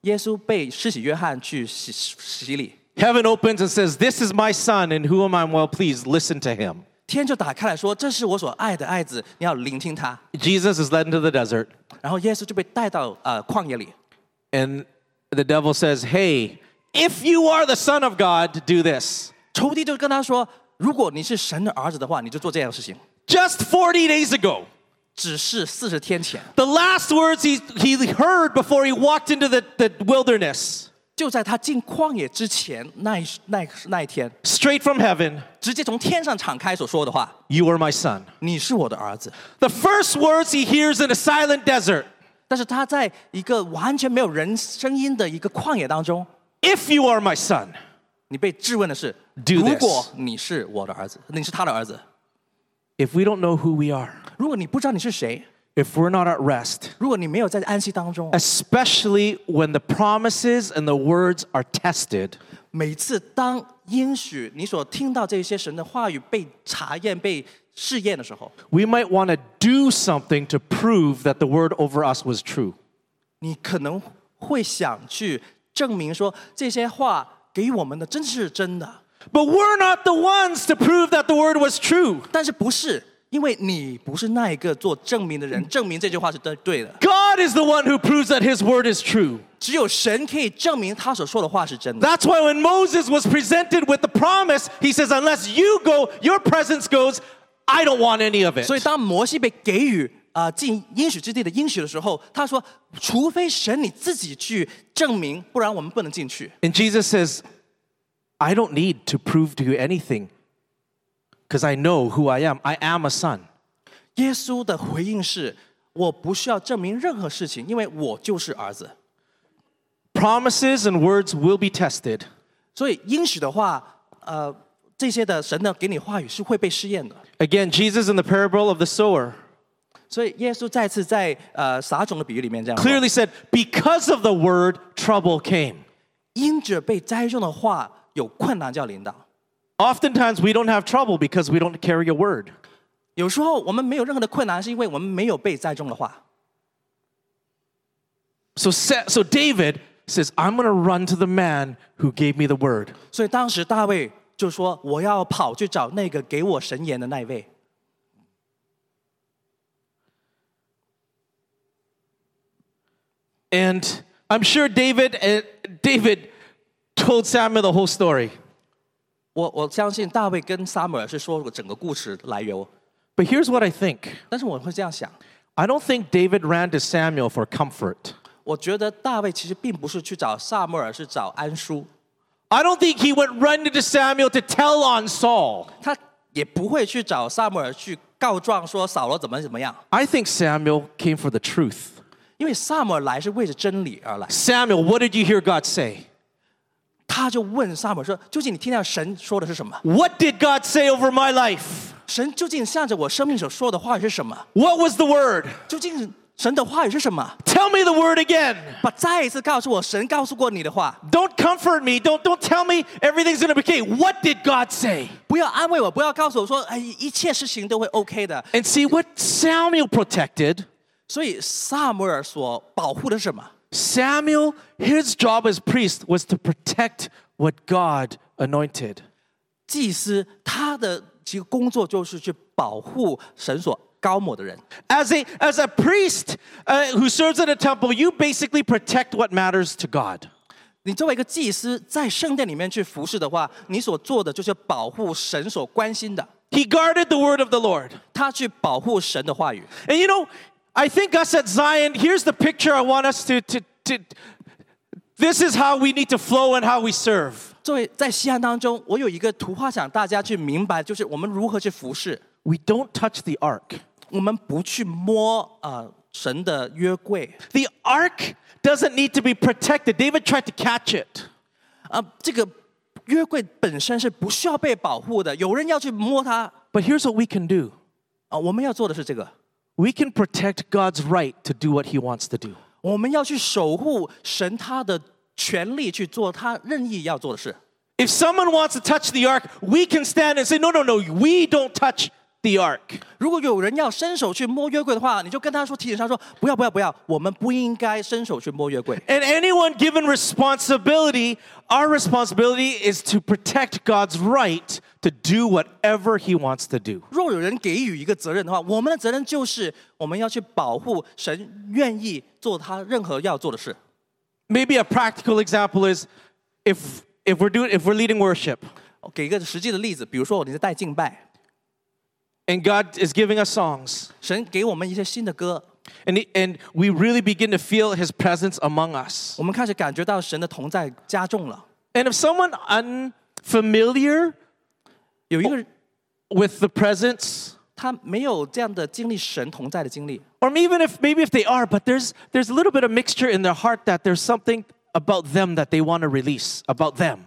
耶稣被施洗约翰去洗洗礼， Heaven opens and says, This is my son in whom I'm well pleased. Listen to him. 天就打开来说：“这是我所爱的爱子，你要聆听他。 Jesus is led into the desert, ”然后耶稣就被带到呃旷野里， and the devil says, Hey, if you are the son of God, do this. 仇敌就跟他说：“ 如果你是神的儿子的话，你就做这样的事情。 Just 40 days ago, ”只是四十天前， the last words he, he heard before he walked into the, the wilderness, 就在他进旷野之前那一那那一天， straight from heaven, 直接从天上敞开所说的话 You are my son.：“ 你是我的儿子。 The first words he hears in a silent desert, ”但是他在一个完全没有人声音的一个旷野当中， If you are my son, 你被质问的是： Do 如 this 果你是我的儿子，你是他的儿子， if we don't know who we are, 如果你不知道你是谁， if we're not at rest, 如果你没有在安息当中， especially when the promises and the words are tested, 每次当应许你所听到这些神的话语被查验、被试验的时候， we might want to do something to prove that the word over us was true. 你可能会想去证明说这些话 给我们的真是真的， But we're not the ones to prove that the word was true. 但是不是，因为你不是那一个做证明的人，证明这句话是对对的。 God is the one who proves that his word is true. 只有神可以证明他所说的话是真的。 That's why when Moses was presented with the promise, he says, Unless you go, your presence goes, I don't want any of it. 所以当摩西被给予 啊、进应许之地的应许的时候，他说：“除非神你自己去证明，不然我们不能进去。 And Jesus says, I don't need to prove to you anything because I know who I am. I am a son. ”耶稣的回应是：“我不需要证明任何事情，因为我就是儿子。 Promises and words will be tested. ”所以应许的话，呃，这些的神呢给你话语是会被试验的。 Again, Jesus in the parable of the sower 所以耶稣再次在呃撒种的比喻里面这样说 clearly said, Because of the word, trouble came. 因着被栽种的话，有困难就要临到。 Oftentimes, we don't have trouble because we don't carry a word. 有时候我们没有任何的困难，是因为我们没有被栽种的话。 So, Sa- so David says, I'm going to run to the man who gave me the word. 所以当时大卫就说：“我要跑去找那个给我神言的那一位。 And I'm sure David, uh, David told Samuel the whole story. 我我相信大卫跟撒母耳是说过整个故事来由， But here's what I think 但是我会这样想， I don't think David ran to Samuel for comfort. 我觉得大卫其实并不是去找撒母耳，是找安舒， I don't think he went running to Samuel to tell on Saul. 他也不会去找撒母耳去告状说扫罗怎么怎么样， I think Samuel came for the truth. 因为撒母耳来是为着真理而来。 Samuel, what did you hear God say? 他就问撒母耳说：“究竟你听到神说的是什么？ What did God say over my life? 神究竟向着我生命所说的话语是什么？ What was the word? 究竟神的话语是什么？ Tell me the word again. 把再一次告诉我，神告诉过你的话， Don't comfort me. Don't, don't tell me everything's going to be okay. What did God say? 不要安慰我，不要告诉我说，哎，一切事情都会 OK 的。 And see what Samuel protected. 所以撒母耳所保护的是什么？ Samuel, his job as priest was to protect what God anointed. 祭司他的这个工作就是去保护神所高抹的人。 As a, as a priest uh, who serves in a temple, you basically protect what matters to God. 你作为一个祭司，在圣殿里面去服侍的话，你所做的就是保护神所关心的， He guarded the word of the Lord. 他去保护神的话语。 And you know, I think us at Zion, here's the picture I want us to, to, to this is how we need to flow and how we serve. 作为在西安当中，我有一个图画想大家去明白，就是我们如何去服侍。 We don't touch the ark. 我们不去摸啊、呃神的约柜 The ark doesn't need to be protected. David tried to catch it. 啊、这个约柜本身是不需要被保护的，有人要去摸它 But here's what we can do 啊、我们要做的是这个， we can protect God's right to do what he wants to do. 我们要去守护神他的权利去做他任意要做的事。 If someone wants to touch the ark, we can stand and say, No, no, no, we don't touch the ark. 如果有人要伸手去摸约柜的话，你就跟他说，提醒他说，不要不要不要，我们不应该伸手去摸约柜。 And anyone given responsibility, our responsibility is to protect God's right to do whatever he wants to do. 若有人给予一个责任的话，我们的责任就是我们要去保护神愿意做他任何要做的事。 Maybe a practical example is if if we're doing if we're leading worship 给一个实际的例子，比如说你在带敬拜， and God is giving us songs 神给我们一些新的歌， and he- and we really begin to feel his presence among us. 我们开始感觉到神的同在加重了。 And if someone unfamiliar 有一个人 with the presence 他没有这样的经历神同在的经历， or even if maybe if they are but there's there's a little bit of mixture in their heart that there's something about them that they want to release about them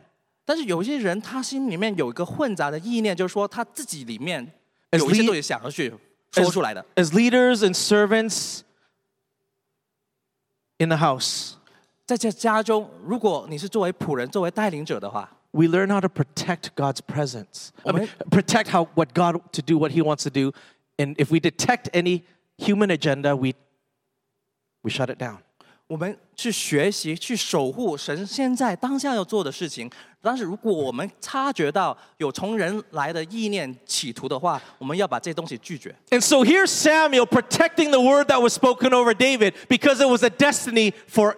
但是有一些人他心里面有一个混杂的意念，就是说他自己里面 As 有一些 lead- 东西想要去说 as, 出来的。 as leaders and servants in the house 在这家中，如果你是作为仆人、作为带领者的话， we learn how to protect God's presence I mean, Amen. protect how what God to do what he wants to do and if we detect any human agenda we we shut it down 我们去学习、去守护神现在当下要做的事情。但是如果我们察觉到有从人来的意念、企图的话，我们要把这些东西拒绝。 And so here's Samuel protecting the word that was spoken over David because it was a destiny for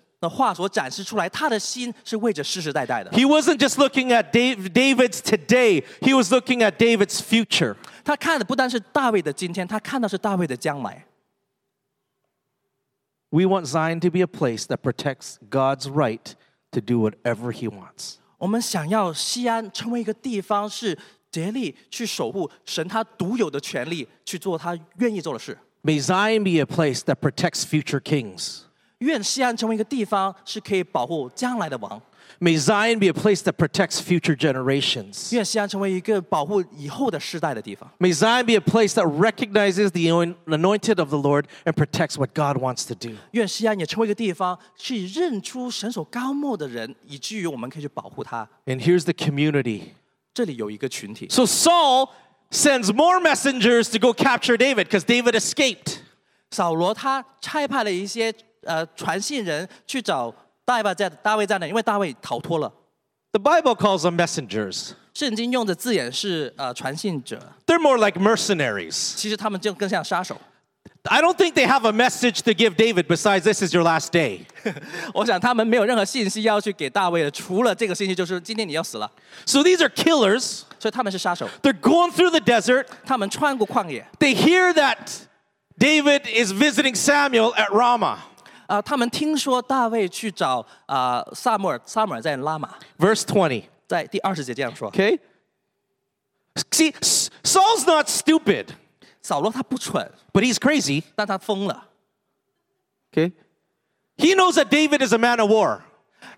那话所展示出来，他的心是为着世世代代的。He wasn't just looking at David's today; he was looking at David's future. 他看的不单是大卫的今天，他看到是大卫的将来。We want Zion to be a place that protects God's right to do whatever He wants. 我们想要锡安成为一个地方，是竭力去守护神他独有的权利，去做他愿意做的事。May Zion be a place that protects future kings. 愿锡安成为一个地方，是可以保护将来的王。May Zion be a place that protects future generations. May Zion be a place that recognizes the anointed of the Lord and protects what God wants to do. 愿西安也成为一个地方，去认出神所高牧的人，以至于我们可以去保护他。And here's the community. So Saul sends more messengers to go capture David because David escaped. 扫罗他差派了一些呃传信人去找大卫在大卫在哪，因为大卫逃脱了。 The Bible calls them messengers. 圣经用的字眼是呃传信者， They're more like mercenaries. 其实他们就更像杀手。 I don't think they have a message to give David besides this is your last day. 我想他们没有任何信息要去给大卫的，除了这个信息就是今天你要死了， So these are killers. 所以他们是杀手。 They're going through the desert. 他们穿过旷野 They hear that David is visiting Samuel at Ramah. 啊、他们听说大卫去找啊、萨母尔，萨母尔在拉玛， Verse 20. 在第二十节这样说。 Okay? See, S- Saul's not stupid, 扫罗他不蠢， but he's crazy. 但他疯了。 Okay? He knows that David is a man of war.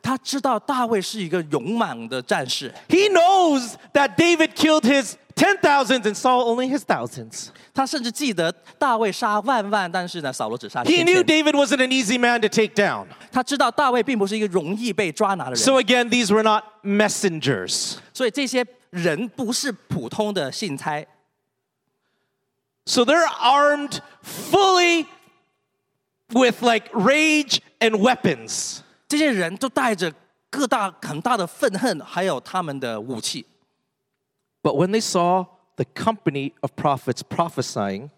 他知道大卫是一个勇猛的战士， He knows that David killed his ten thousands and Saul only his thousands. 他甚至记得大卫杀万万，但是呢，扫罗只杀 He 千 knew 千。 David wasn't an easy man to take down. 他知道大卫并不是一个容易被抓拿的人， So again, these were not messengers. 所以这些人不是普通的信差， So they're armed fully with like rage and weapons. 这些人都带着各大很大的愤恨，还有他们的武器。 But when they saw the company of prophets prophesying,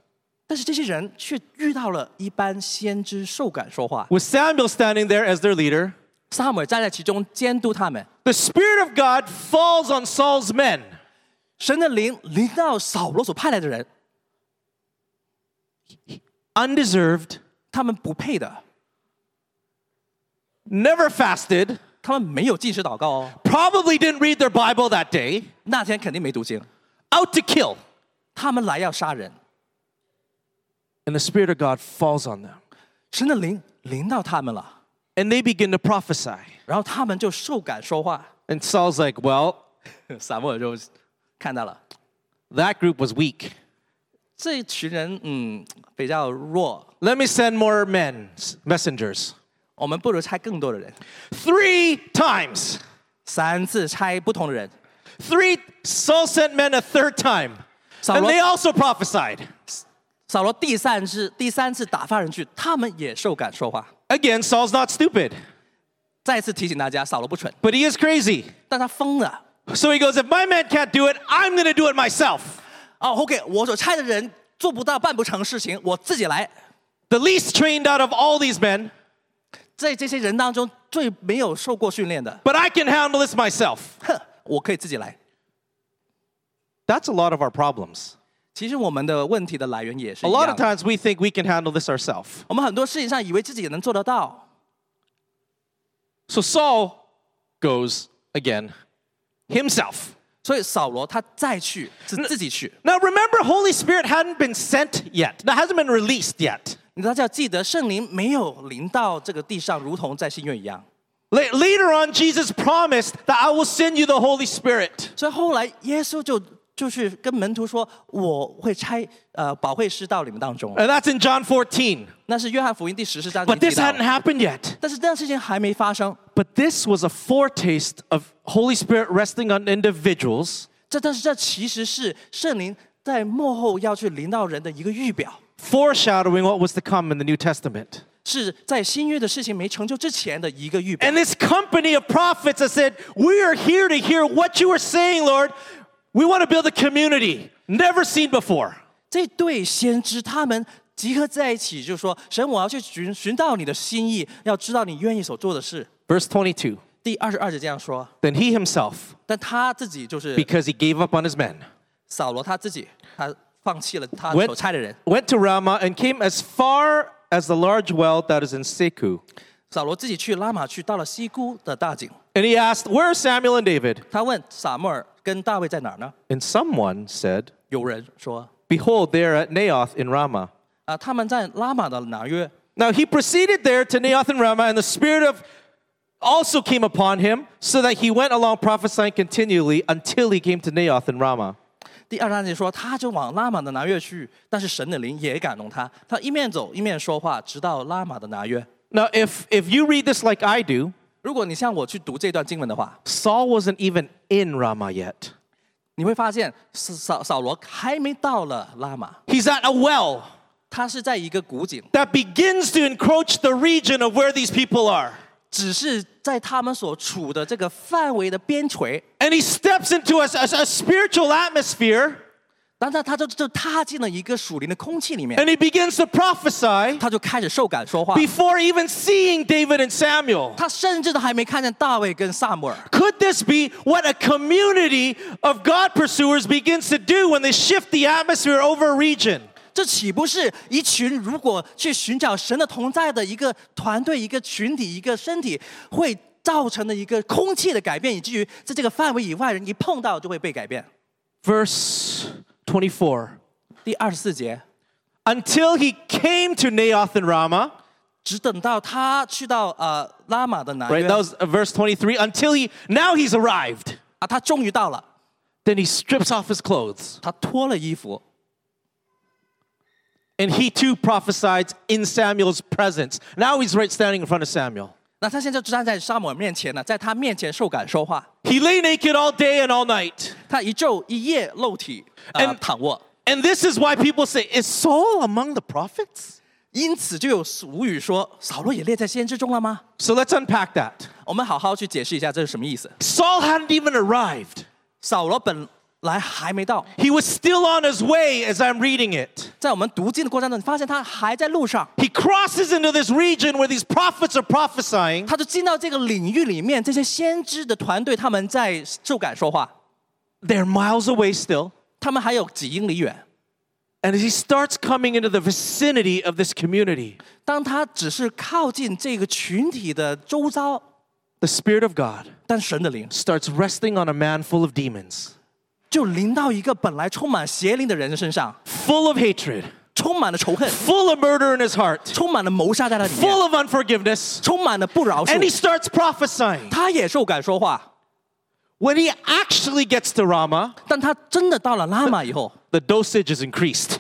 但是这些人却遇到了一般先知受感说话， with Samuel standing there as their leader, 撒母耳站在其中监督他们。 the Spirit of God falls on Saul's men. 神的灵临到扫罗所派来的人， Undeserved, 他们不配的， never fasted, 他们没有进食祷告哦， probably didn't read their Bible that day, 那天肯定没读经， out to kill. 他们来要杀人。 And the Spirit of God falls on them. 神的灵临到他们了， And they begin to prophesy. 然后他们就受感说话。 And Saul's like, well, 撒母耳就看到了 that group was weak. 这群人，嗯，比较弱， Let me send more men, messengers. 我们不如差更多的人， Three times. 三次差不同的人。 Three, Saul sent men a third time. Saul- And they also prophesied. 扫罗第三次第三次打发人去，他们也受感说话。 Again, Saul's not stupid, 再次提醒大家，扫罗不蠢， but he is crazy. 但他疯了。 So he goes, if my man can't do it, I'm going to do it myself. 哦，OK，我所差的人做不到、办不成事情，我自己来。 The least trained out of all these men, 在这些人当中，最没有受过训练的， but I can handle this myself. 哼，我可以自己来。 That's a lot of our problems. 其实我们的问题的来源也是 A 一 lot 样 of 的。 times we think we can handle this ourselves. 我们很多事情上以为自己能做得到， So Saul goes again himself. 所以扫罗他再去是自己去。 Now remember, Holy Spirit hadn't been sent yet. That hasn't been released yet. 你大家要记得，圣灵没有临到这个地上，如同在新约一样。 La- Later on, Jesus promised that I will send you the Holy Spirit. 所以后来耶稣就就是跟门徒说：“我会差呃保惠师到你们当中。 And that's in John 14. ”那是约翰福音第十四章 But 提 this 到 hadn't happened yet. 但是这样事情还没发生。 But this was a foretaste of Holy Spirit resting on individuals, 这但是这其实是圣灵在幕后要去临到人的一个预表， foreshadowing what was to come in the New Testament. 是在新约的事情没成就之前的一个预表 And。this company of prophets that said, We are here to hear what you are saying, Lord. We want to build a community never seen before. 这对先知他们集合在一起，就说：“神，我要去寻寻到你的心意，要知道你愿意所做的事。 Verse 22. ”第二十二节这样说， Then he himself, 但他自己就是 because he gave up on his men, 扫罗他自己，他 放弃了他所差的人。Went to Ramah and came as far as the large well that is in Secu. he asked, "Where are Samuel and David?" 他问撒母耳跟大卫在哪儿呢？And someone said, "Behold, they are at Naioth in Ramah。啊，他们在拉玛的哪约？Now he proceeded there to Naioth and Ramah, and the spirit of also came upon him, so that he went along prophesying continually until he came to Naioth in Ramah. 第二章节说，他就往拉玛的拿约去，但是神的灵也感动他，他一面走一面说话，直到拉玛的拿约。 Now, if, if you read this like I do, 如果你像我去读这段经文的话， Saul wasn't even in Ramah yet. 你会发现扫扫扫罗还没到了拉玛， He's at a well. 它是在一个古井， that begins to encroach the region of where these people are. 只是在他们所处的这个范围的边陲， And he steps into a, a- a spiritual atmosphere 当他他就就踏进了一个属灵的空气里面， and he begins to prophesy 他就开始受感说话。 before even seeing David and Samuel. 他甚至都还没看见大卫跟萨母尔。 Could this be what a community of God pursuers begins to do when they shift the atmosphere over a region? 这岂不是一群如果去寻找神的同在的一个团队、一个群体、一个身体会造成的一个空气的改变，以至于在这个范围以外人一碰到就会被改变？Verse twenty four，第二十四节，Until he came to Naioth and Ramah。只等到他去到呃拉玛的南约。Right, that was uh, verse twenty three. Until he now he's arrived. 啊，他终于到了。Then he strips off his clothes. 他脱了衣服。And he too prophesied in Samuel's presence. Now he's right standing in front of Samuel. 那他现在就站在沙姆尔面前呢，在他面前受感说话。 He lay naked all day and all night. 他一昼一夜露体，呃 And- 躺卧。 And this is why people say, Is Saul among the prophets? 因此就有俗语说，扫罗也列在先知中了吗？ So let's unpack that. 我们好好去解释一下这是什么意思。 Saul hadn't even arrived. 扫罗本 来还没到， He was still on his way as I'm reading it. 在我们读经的过程中，你发现他还在路上， He crosses into this region where these prophets are prophesying. 他就进到这个领域里面，这些先知的团队他们在受感说话， They're miles away still. 他们还有几英里远。 And as he starts coming into the vicinity of this community, 当他只是靠近这个群体的周遭， the Spirit of God 但神的灵 starts resting on a man full of demons, 就临到一个本来充满邪灵的人身上，full of hatred，充满了仇恨，full of murder in his heart，充满了谋杀在他里面，full of unforgiveness，充满了不饶恕，and he starts prophesying，他也受感说话。When he actually gets to Ramah，但他真的到了拉玛以后，the dosage is increased。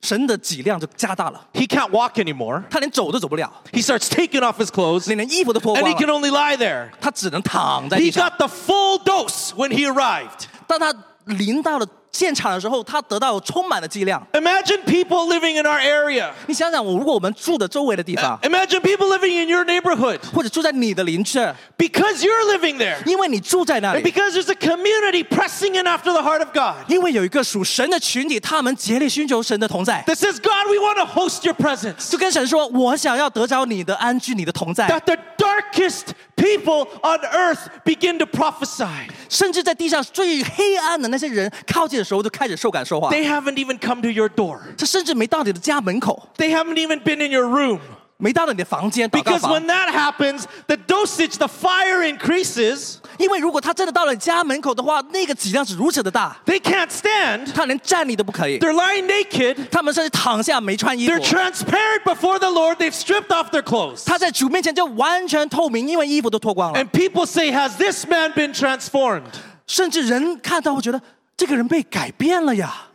神的脊量就加大了， He can't walk anymore. 他连走都走不了， He starts taking off his clothes 你连衣服都脱 and 光 he can 了， only lie there. 他只能躺在地 He 上。 got the full dose when he arrived. 当他临到了 现场的时候，他得到充满了剂量。 Imagine people living in our area. 你想想，我如果我们住的周围的地方， Imagine people living in your neighborhood 或者住在你的邻居， because you're living there. 因为你住在那 And 里， because there's a community pressing in after the heart of God 因为有一个属神的群体，他们竭力寻求神的同在， that says, God, we want to host your presence. 就跟神说：“我想要得着你的安居，你的同在。 That the darkest people on earth begin to prophesy. ”甚至在地上最黑暗的那些人靠近的 时候，就开始受感说话。 They haven't even come to your door. 他甚至没到你的家门口， They haven't even been in your room. 没到你的房间祷告 Because 房 when。that happens, the dosage, the fire increases. 因为如果他真的到了你家门口的话，那个质量是如此的大， They can't stand. 他连站立都不可以。 They're lying naked. 他们甚至躺下没穿衣服 They're，transparent before the Lord. They've stripped off their clothes. 他在主面前就完全透明，因为衣服都脱光了。 And people say, Has this man been transformed? 甚至人看到会觉得 这个人被改变了呀。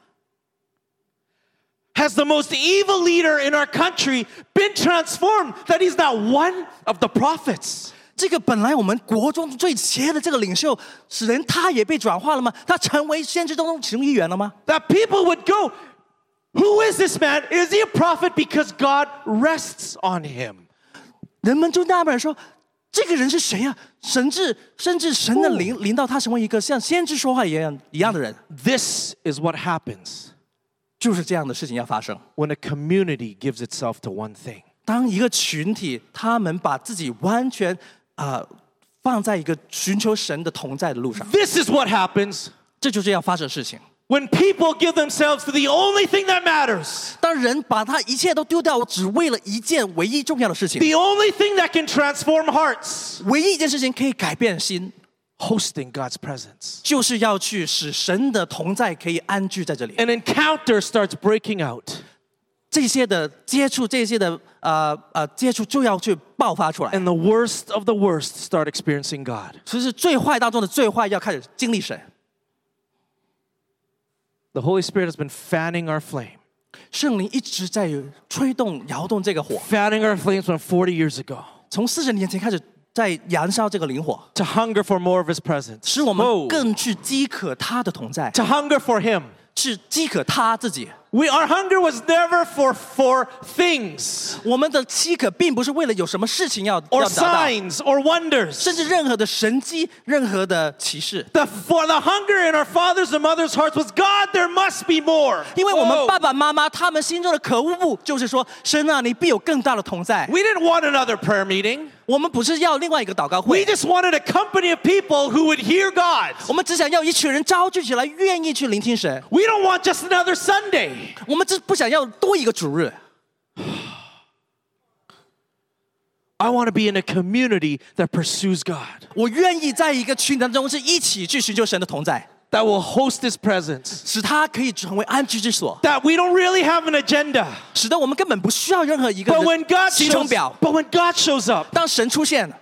Has the most evil leader in our country been transformed that he's not one of the prophets? 这个本来我们国中最邪的这个领袖，使人他也被转化了吗？他成为先知当中其中一员了吗？ That people would go, Who is this man? Is he a prophet? Because God rests on him. 人们就纳闷说： 这个人是谁呀、神至甚至神的灵临到他，成为一个像先知说话一样一样的人，This is what happens 就是这样的事情要发生。when a community gives itself to one thing. 当一个群体，他们把自己完全啊、呃放在一个寻求神的同在的路上，This is what happens 这就是要发生的事情。when people give themselves to the only thing that matters, 当人把他一切都丢掉，只为了一件唯一重要的事情， the only thing that can transform hearts, 唯一一件事情可以改变心， hosting God's presence. 就是要去使神的同在可以安居在这里。 An encounter starts breaking out. 这些的接触，这些的呃呃接触就要去爆发出来。 And the worst of the worst start experiencing God. 其实最坏当中的最坏，要开始经历神。 The Holy Spirit has been fanning our flame, 圣灵一直在吹动、摇动这个火，fanning our flames from forty years ago 从四十年前开始在燃烧这个灵火，to hunger for more of His presence, 使我们更去饥渴他的同在，to hunger for Him, 是饥渴他自己。We, our hunger was never for, for things 我们的饥渴并不是为了有什么事情要 or 要达到， signs or wonders. 甚至任何的神迹、任何的启示。 The, for the hunger in our fathers and mothers' hearts was God, there must be more. 因为我们 Whoa. 爸爸妈妈他们心中的渴慕就是说，神啊，你必有更大的同在。 We didn't want another prayer meeting. 我们不是要另外一个祷告 We 会， just wanted a company of people who would hear God. 我们只想要一群人招聚起来，愿意去聆听神。 We don't want just another Sunday. 我们只不想要多一个主日， I want to be in a community that pursues God, 我愿意在一个群当中是一起去寻求神的同在， that will host His presence, 使他可以成为安居之所， that we don't really have an agenda. 使得我们根本不需要任何一个 But when God 行程 shows, 表。 but when God shows up, 当神出现，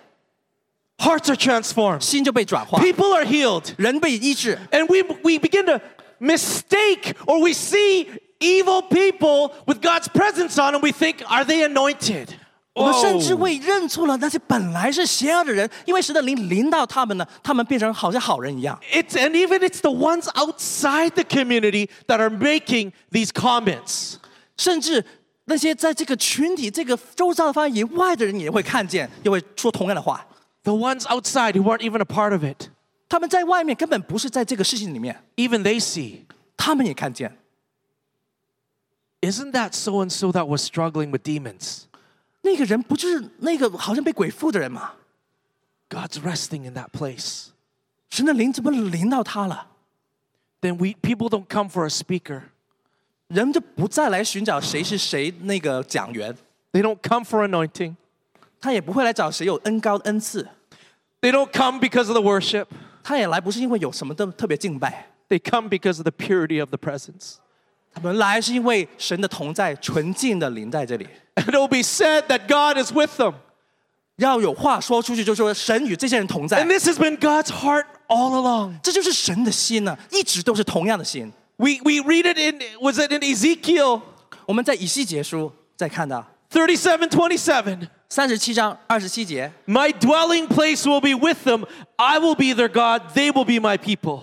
hearts are transformed, 心就被转化， people are healed, 人被医治， and we, we begin to mistake or we see evil people with God's presence on them. We think, are they anointed? 我们甚至 Oh. 会认错了那些本来是邪恶的人，因为神的灵临到他们呢，他们变成好像好人一样。 It's, and even it's the ones outside the community that are making these comments. 甚至那些在这个群体、这个周遭的范围以外的人也会看见，也会说同样的话。 The ones outside who weren't even a part of it, 他们在外面根本不是在这个事情里面， even they see. 他们也看见。 Isn't that so and so that was struggling with demons? 那个人不就是那个好像被鬼附的人吗？ God's resting in that place. 神的灵怎么临到他了？ Then we people don't come for a speaker. 人就不再来寻找谁是谁那个讲员， They don't come for anointing. 他也不会来找谁有恩高恩赐， They don't come because of the worship. 他也来不是因为有什么的特别敬拜， They come because of the purity of the presence. 他们来是因为神的同在纯净的临在这里。 And it will be said that God is with them. 要有话说出去，就说神与这些人同在 And，this has been God's heart all along. 这就是神的心呢、一直都是同样的心。 We, we read it in, was it in Ezekiel 我们在以西结书再看到37 27? 三十七章二十七节， My dwelling place will be with them. I will be their God. They will be my people.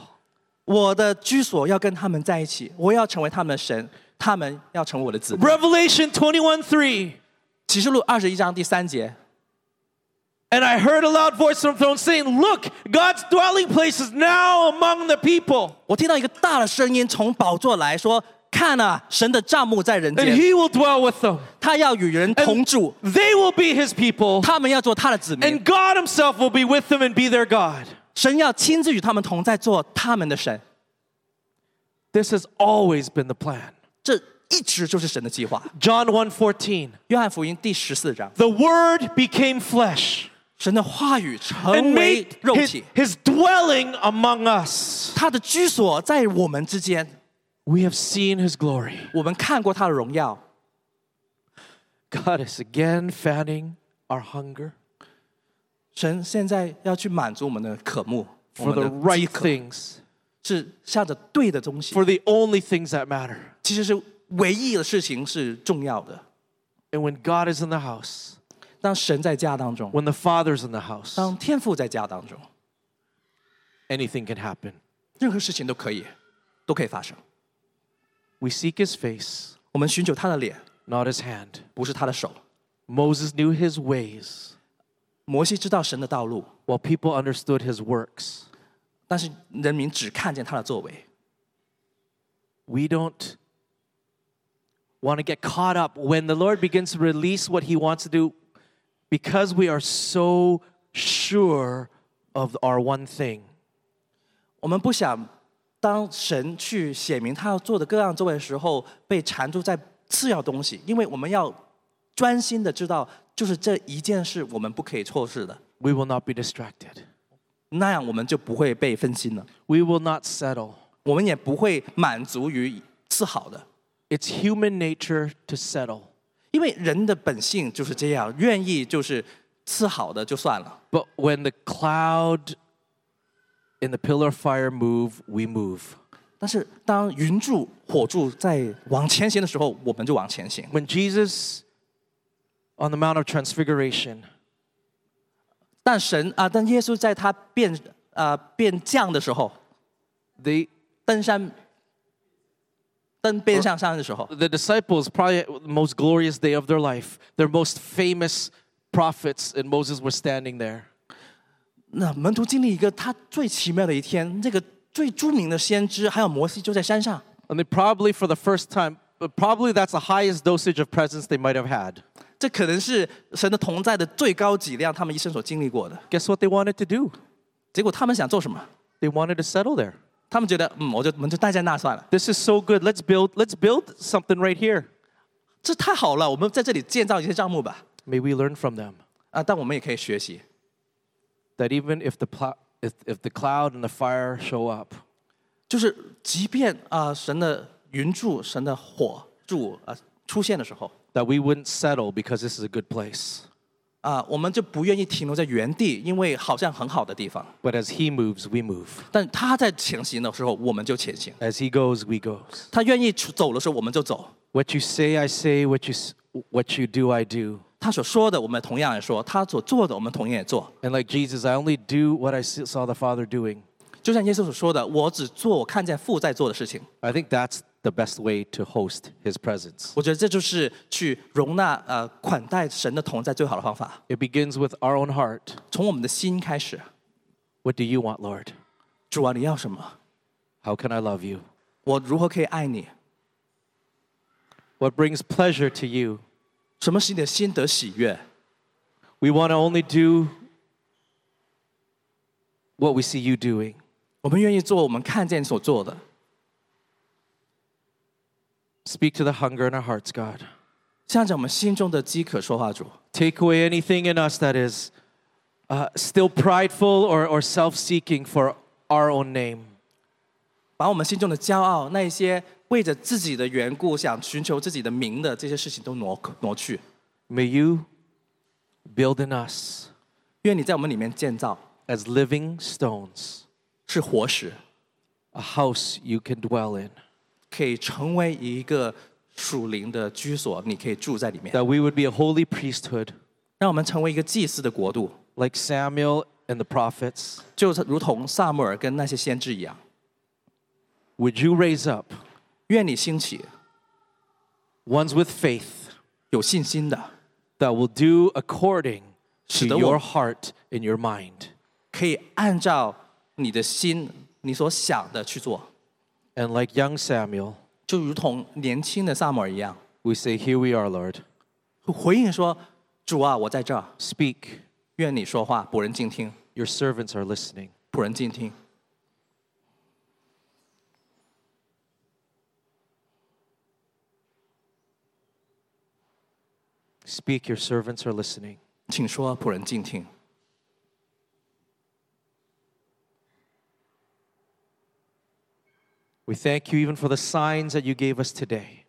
我的居所要跟他们在一起，我要成为他们的神，他们要成为我的子民。 Revelation 21 3. 启示录二十一章第三节， And I heard a loud voice from the throne saying, Look, God's dwelling place is now among the people, 我听到一个大的声音从宝座来说：“看啊，神的帐幕在人 and 间， he will dwell with them. 他要与人同住， They will be his people, 他们要做他的子民 and，God himself will be with them and be their God. 神要亲自与他们同在，做他们的神。 This has always been the plan. 这一直就是神的计划。 John 1 14. 约翰福音第十四章， The word became flesh 神的话语 and 成为 made 肉 his, 体， his dwelling among us. 他的居所在我们之间， We have seen his glory. 我们看过他的荣耀。 God is again fanning our hunger 神现在要去满足我们的渴慕，我 for 们 the 的 right 饥渴， things, 是向着对的东西。 for the only things that matter. 其实是唯一的事情是重要的。 And when God is in the house, 当神在家当中， when the Father's in the house, 当天父在家当中， anything can happen. 任何事情都可以，都可以发生。 We seek his face, 我们寻求他的脸， not his hand. 不是他的手。 Moses knew his ways, 摩西知道神的道路， while people understood his works. 但是人民只看见他的作为。 We don't want to get caught up when the Lord begins to release what he wants to do because we are so sure of our one thing. 我们不想当神去写明他要做的各样作为的时候，被缠住在次要东西，因为我们要专心的知道， 就是这一件事我们不可以错失的， We will not be distracted. 那样我们就不会被分心了， We will not settle. 我们也不会满足于次好的， It's human nature to settle. 因为人的本性就是这样，愿意就是次好的就算了。 But when the cloud and the pillar of fire move, we move. 但是当云柱、火柱在往前行的时候，我们就往前行。 When Jesus on the Mount of Transfiguration, 但神啊，当耶稣在他变啊、变降的时候， they 登山 登边上山的时候， The disciples, probably the most glorious day of their life, their most famous prophets, and Moses were standing there. 那门徒经历一个他最奇妙的一天，这个最着名的先知还有摩西就在山上。 And they probably, for the first time, but probably that's the highest dosage of presence they might have had. 这可能是神的同在的最高剂量，他们一生所经历过的。 Guess what they wanted to do? 结果他们想做什么？ They wanted to settle there. 他们觉得，嗯，我就我们就待在那算了， This is so good. Let's build, let's build something right here. 这太好了，我们在这里建造一些帐幕吧。 May we learn from them 啊，但我们也可以学习， that even if the, pl- if, if the cloud and the fire show up, 就是即便啊、神的云柱、神的火柱啊、出现的时候， that we wouldn't settle because this is a good place. 啊、我们就不愿意停留在原地，因为好像很好的地方。 But as He moves, we move. 但他在前行的时候，我们就前行； As He goes, we goes. 他愿意出走的时候，我们就走。 What you say, I say. What you, s- what you do, I do. 他所说的，我们同样也说；他所做的，我们同样也做。 And like Jesus, I only do what I s- saw the Father doing. 就像耶稣所说的：“我只做我看见父在做的事情。 I think that's the best way to host His presence. ”我觉得这就是去容纳呃款待神的同在最好的方法， It begins with our own heart. 从我们的心开始。 What do you want, Lord? 主啊，你要什么？ How can I love you? 我如何可以爱你？ What brings pleasure to you? 什么使你的心得喜悦？ We want to only do what we see you doing. 我们愿意做我们看见所做的。 Speak to the hunger in our hearts, God. 向着我们心中的饥渴说话，主。 Take away anything in us that is uh, still prideful or, or self seeking for our own name. 把我们心中的骄傲，那一些为着自己的缘故想寻求自己的名的这些事情都挪挪去。 May you build in us 愿你在我们里面建造 as living stones 是活石， a house you can dwell in, 可以成为一个属灵的居所，你可以住在里面。 that we would be a holy priesthood 让我们成为一个祭司的国度， like Samuel and the prophets. 就是如同萨母尔跟那些先知一样。 Would you raise up 愿你兴起 ones with faith 有信心的， that will do according to 使得我- your heart and your mind? 可以按照你的心你所想的去做， And like young Samuel, 就如同年轻的萨母尔一样， we say, Here we are, Lord. 回应说：“主啊，我在这儿， Speak. 愿你说话，仆人静听， Your servants are listening. 仆人静听。” Speak, your servants are listening. 请说，仆人静听。 We thank you even for the signs that you gave us today.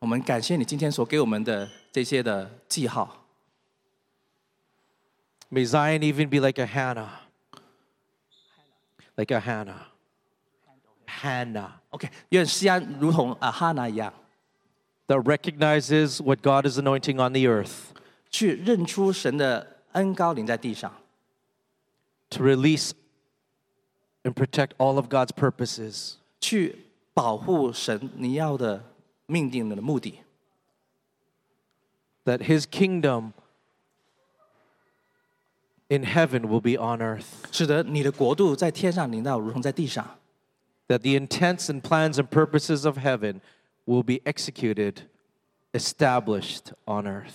我们感谢你今天所给我们的这些的记号。May Zion even be like a Hannah. Like a Hannah. Hannah. Okay. 愿锡安如同啊哈娜一样。That recognizes what God is anointing on the earth. 去认出神的恩高临在地上。To release and protect all of God's purposes. 去保护神你要的命定的目的， That his kingdom in heaven will be on earth. 使得你的国度在天上临到，如同在地上。 That the intents and plans and purposes of heaven will be executed, established on earth.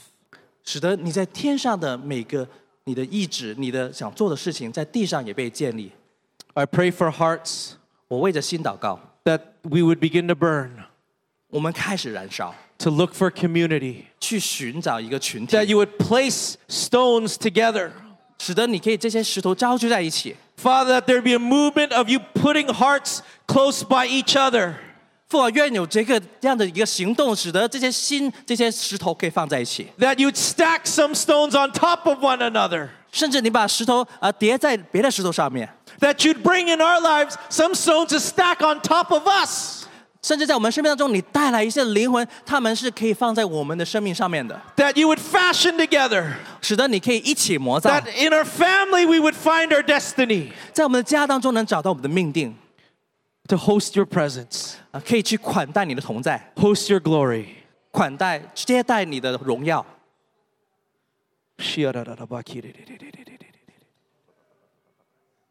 使得你在天上的每个你的意志、你的想做的事情，在地上也被建立。 I pray for hearts 我为着心祷告， that we would begin to burn, 我们开始燃烧， to look for community, 去寻找一个群体 that，you would place stones together. 使得你可以这些石头招聚在一起。 Father, that there be a movement of you putting hearts close by each other. 父啊，愿有这个这样的一个行动，使得这些心、这些石头可以放在一起， That you'd stack some stones on top of one another. 甚至你把石头啊、叠在别的石头上面， That you'd bring in our lives some stones to stack on top of us. 甚至在我们生命当中，你带来一些灵魂，他们是可以放在我们的生命上面的， That you would fashion together. 使得你可以一起魔造， That in our family we would find our destiny. 在我们的家当中能找到我们的命定。 to host your presence, 啊，可以去款待你的同在， host your glory. 款待接待你的荣耀。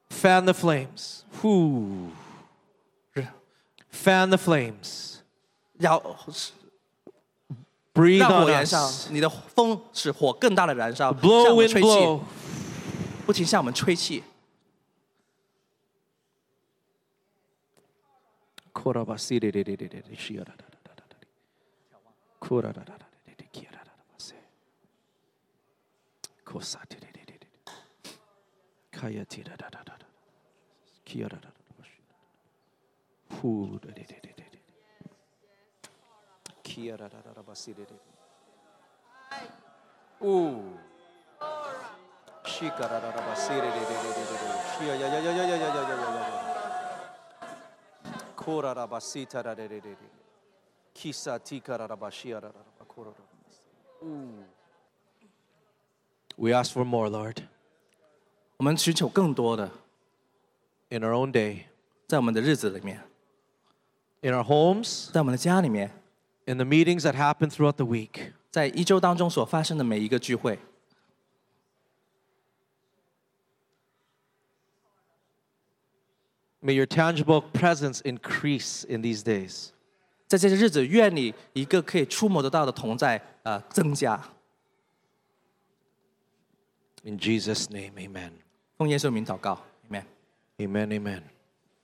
Fan the flames. Whew. 是 Fan the flames. 要 Breathe 让 on 火燃烧 us.，你的风使火更大的燃烧，向 Blow 我们 wind 吹气， blow. 不停向我们吹气。 Ooh. We ask for more, Lord, 我们寻求更多的， in our own day, 在我们的日子里面， in our homes, 在我们的家里面， in the meetings that happen throughout the week. 在一周当中所发生的每一个聚会， May your tangible presence increase in these days. 在这些日子，愿你一个可以触摸得到的同在呃增加。 In Jesus' name, amen. 奉耶稣名祷告，Amen。 Amen, amen.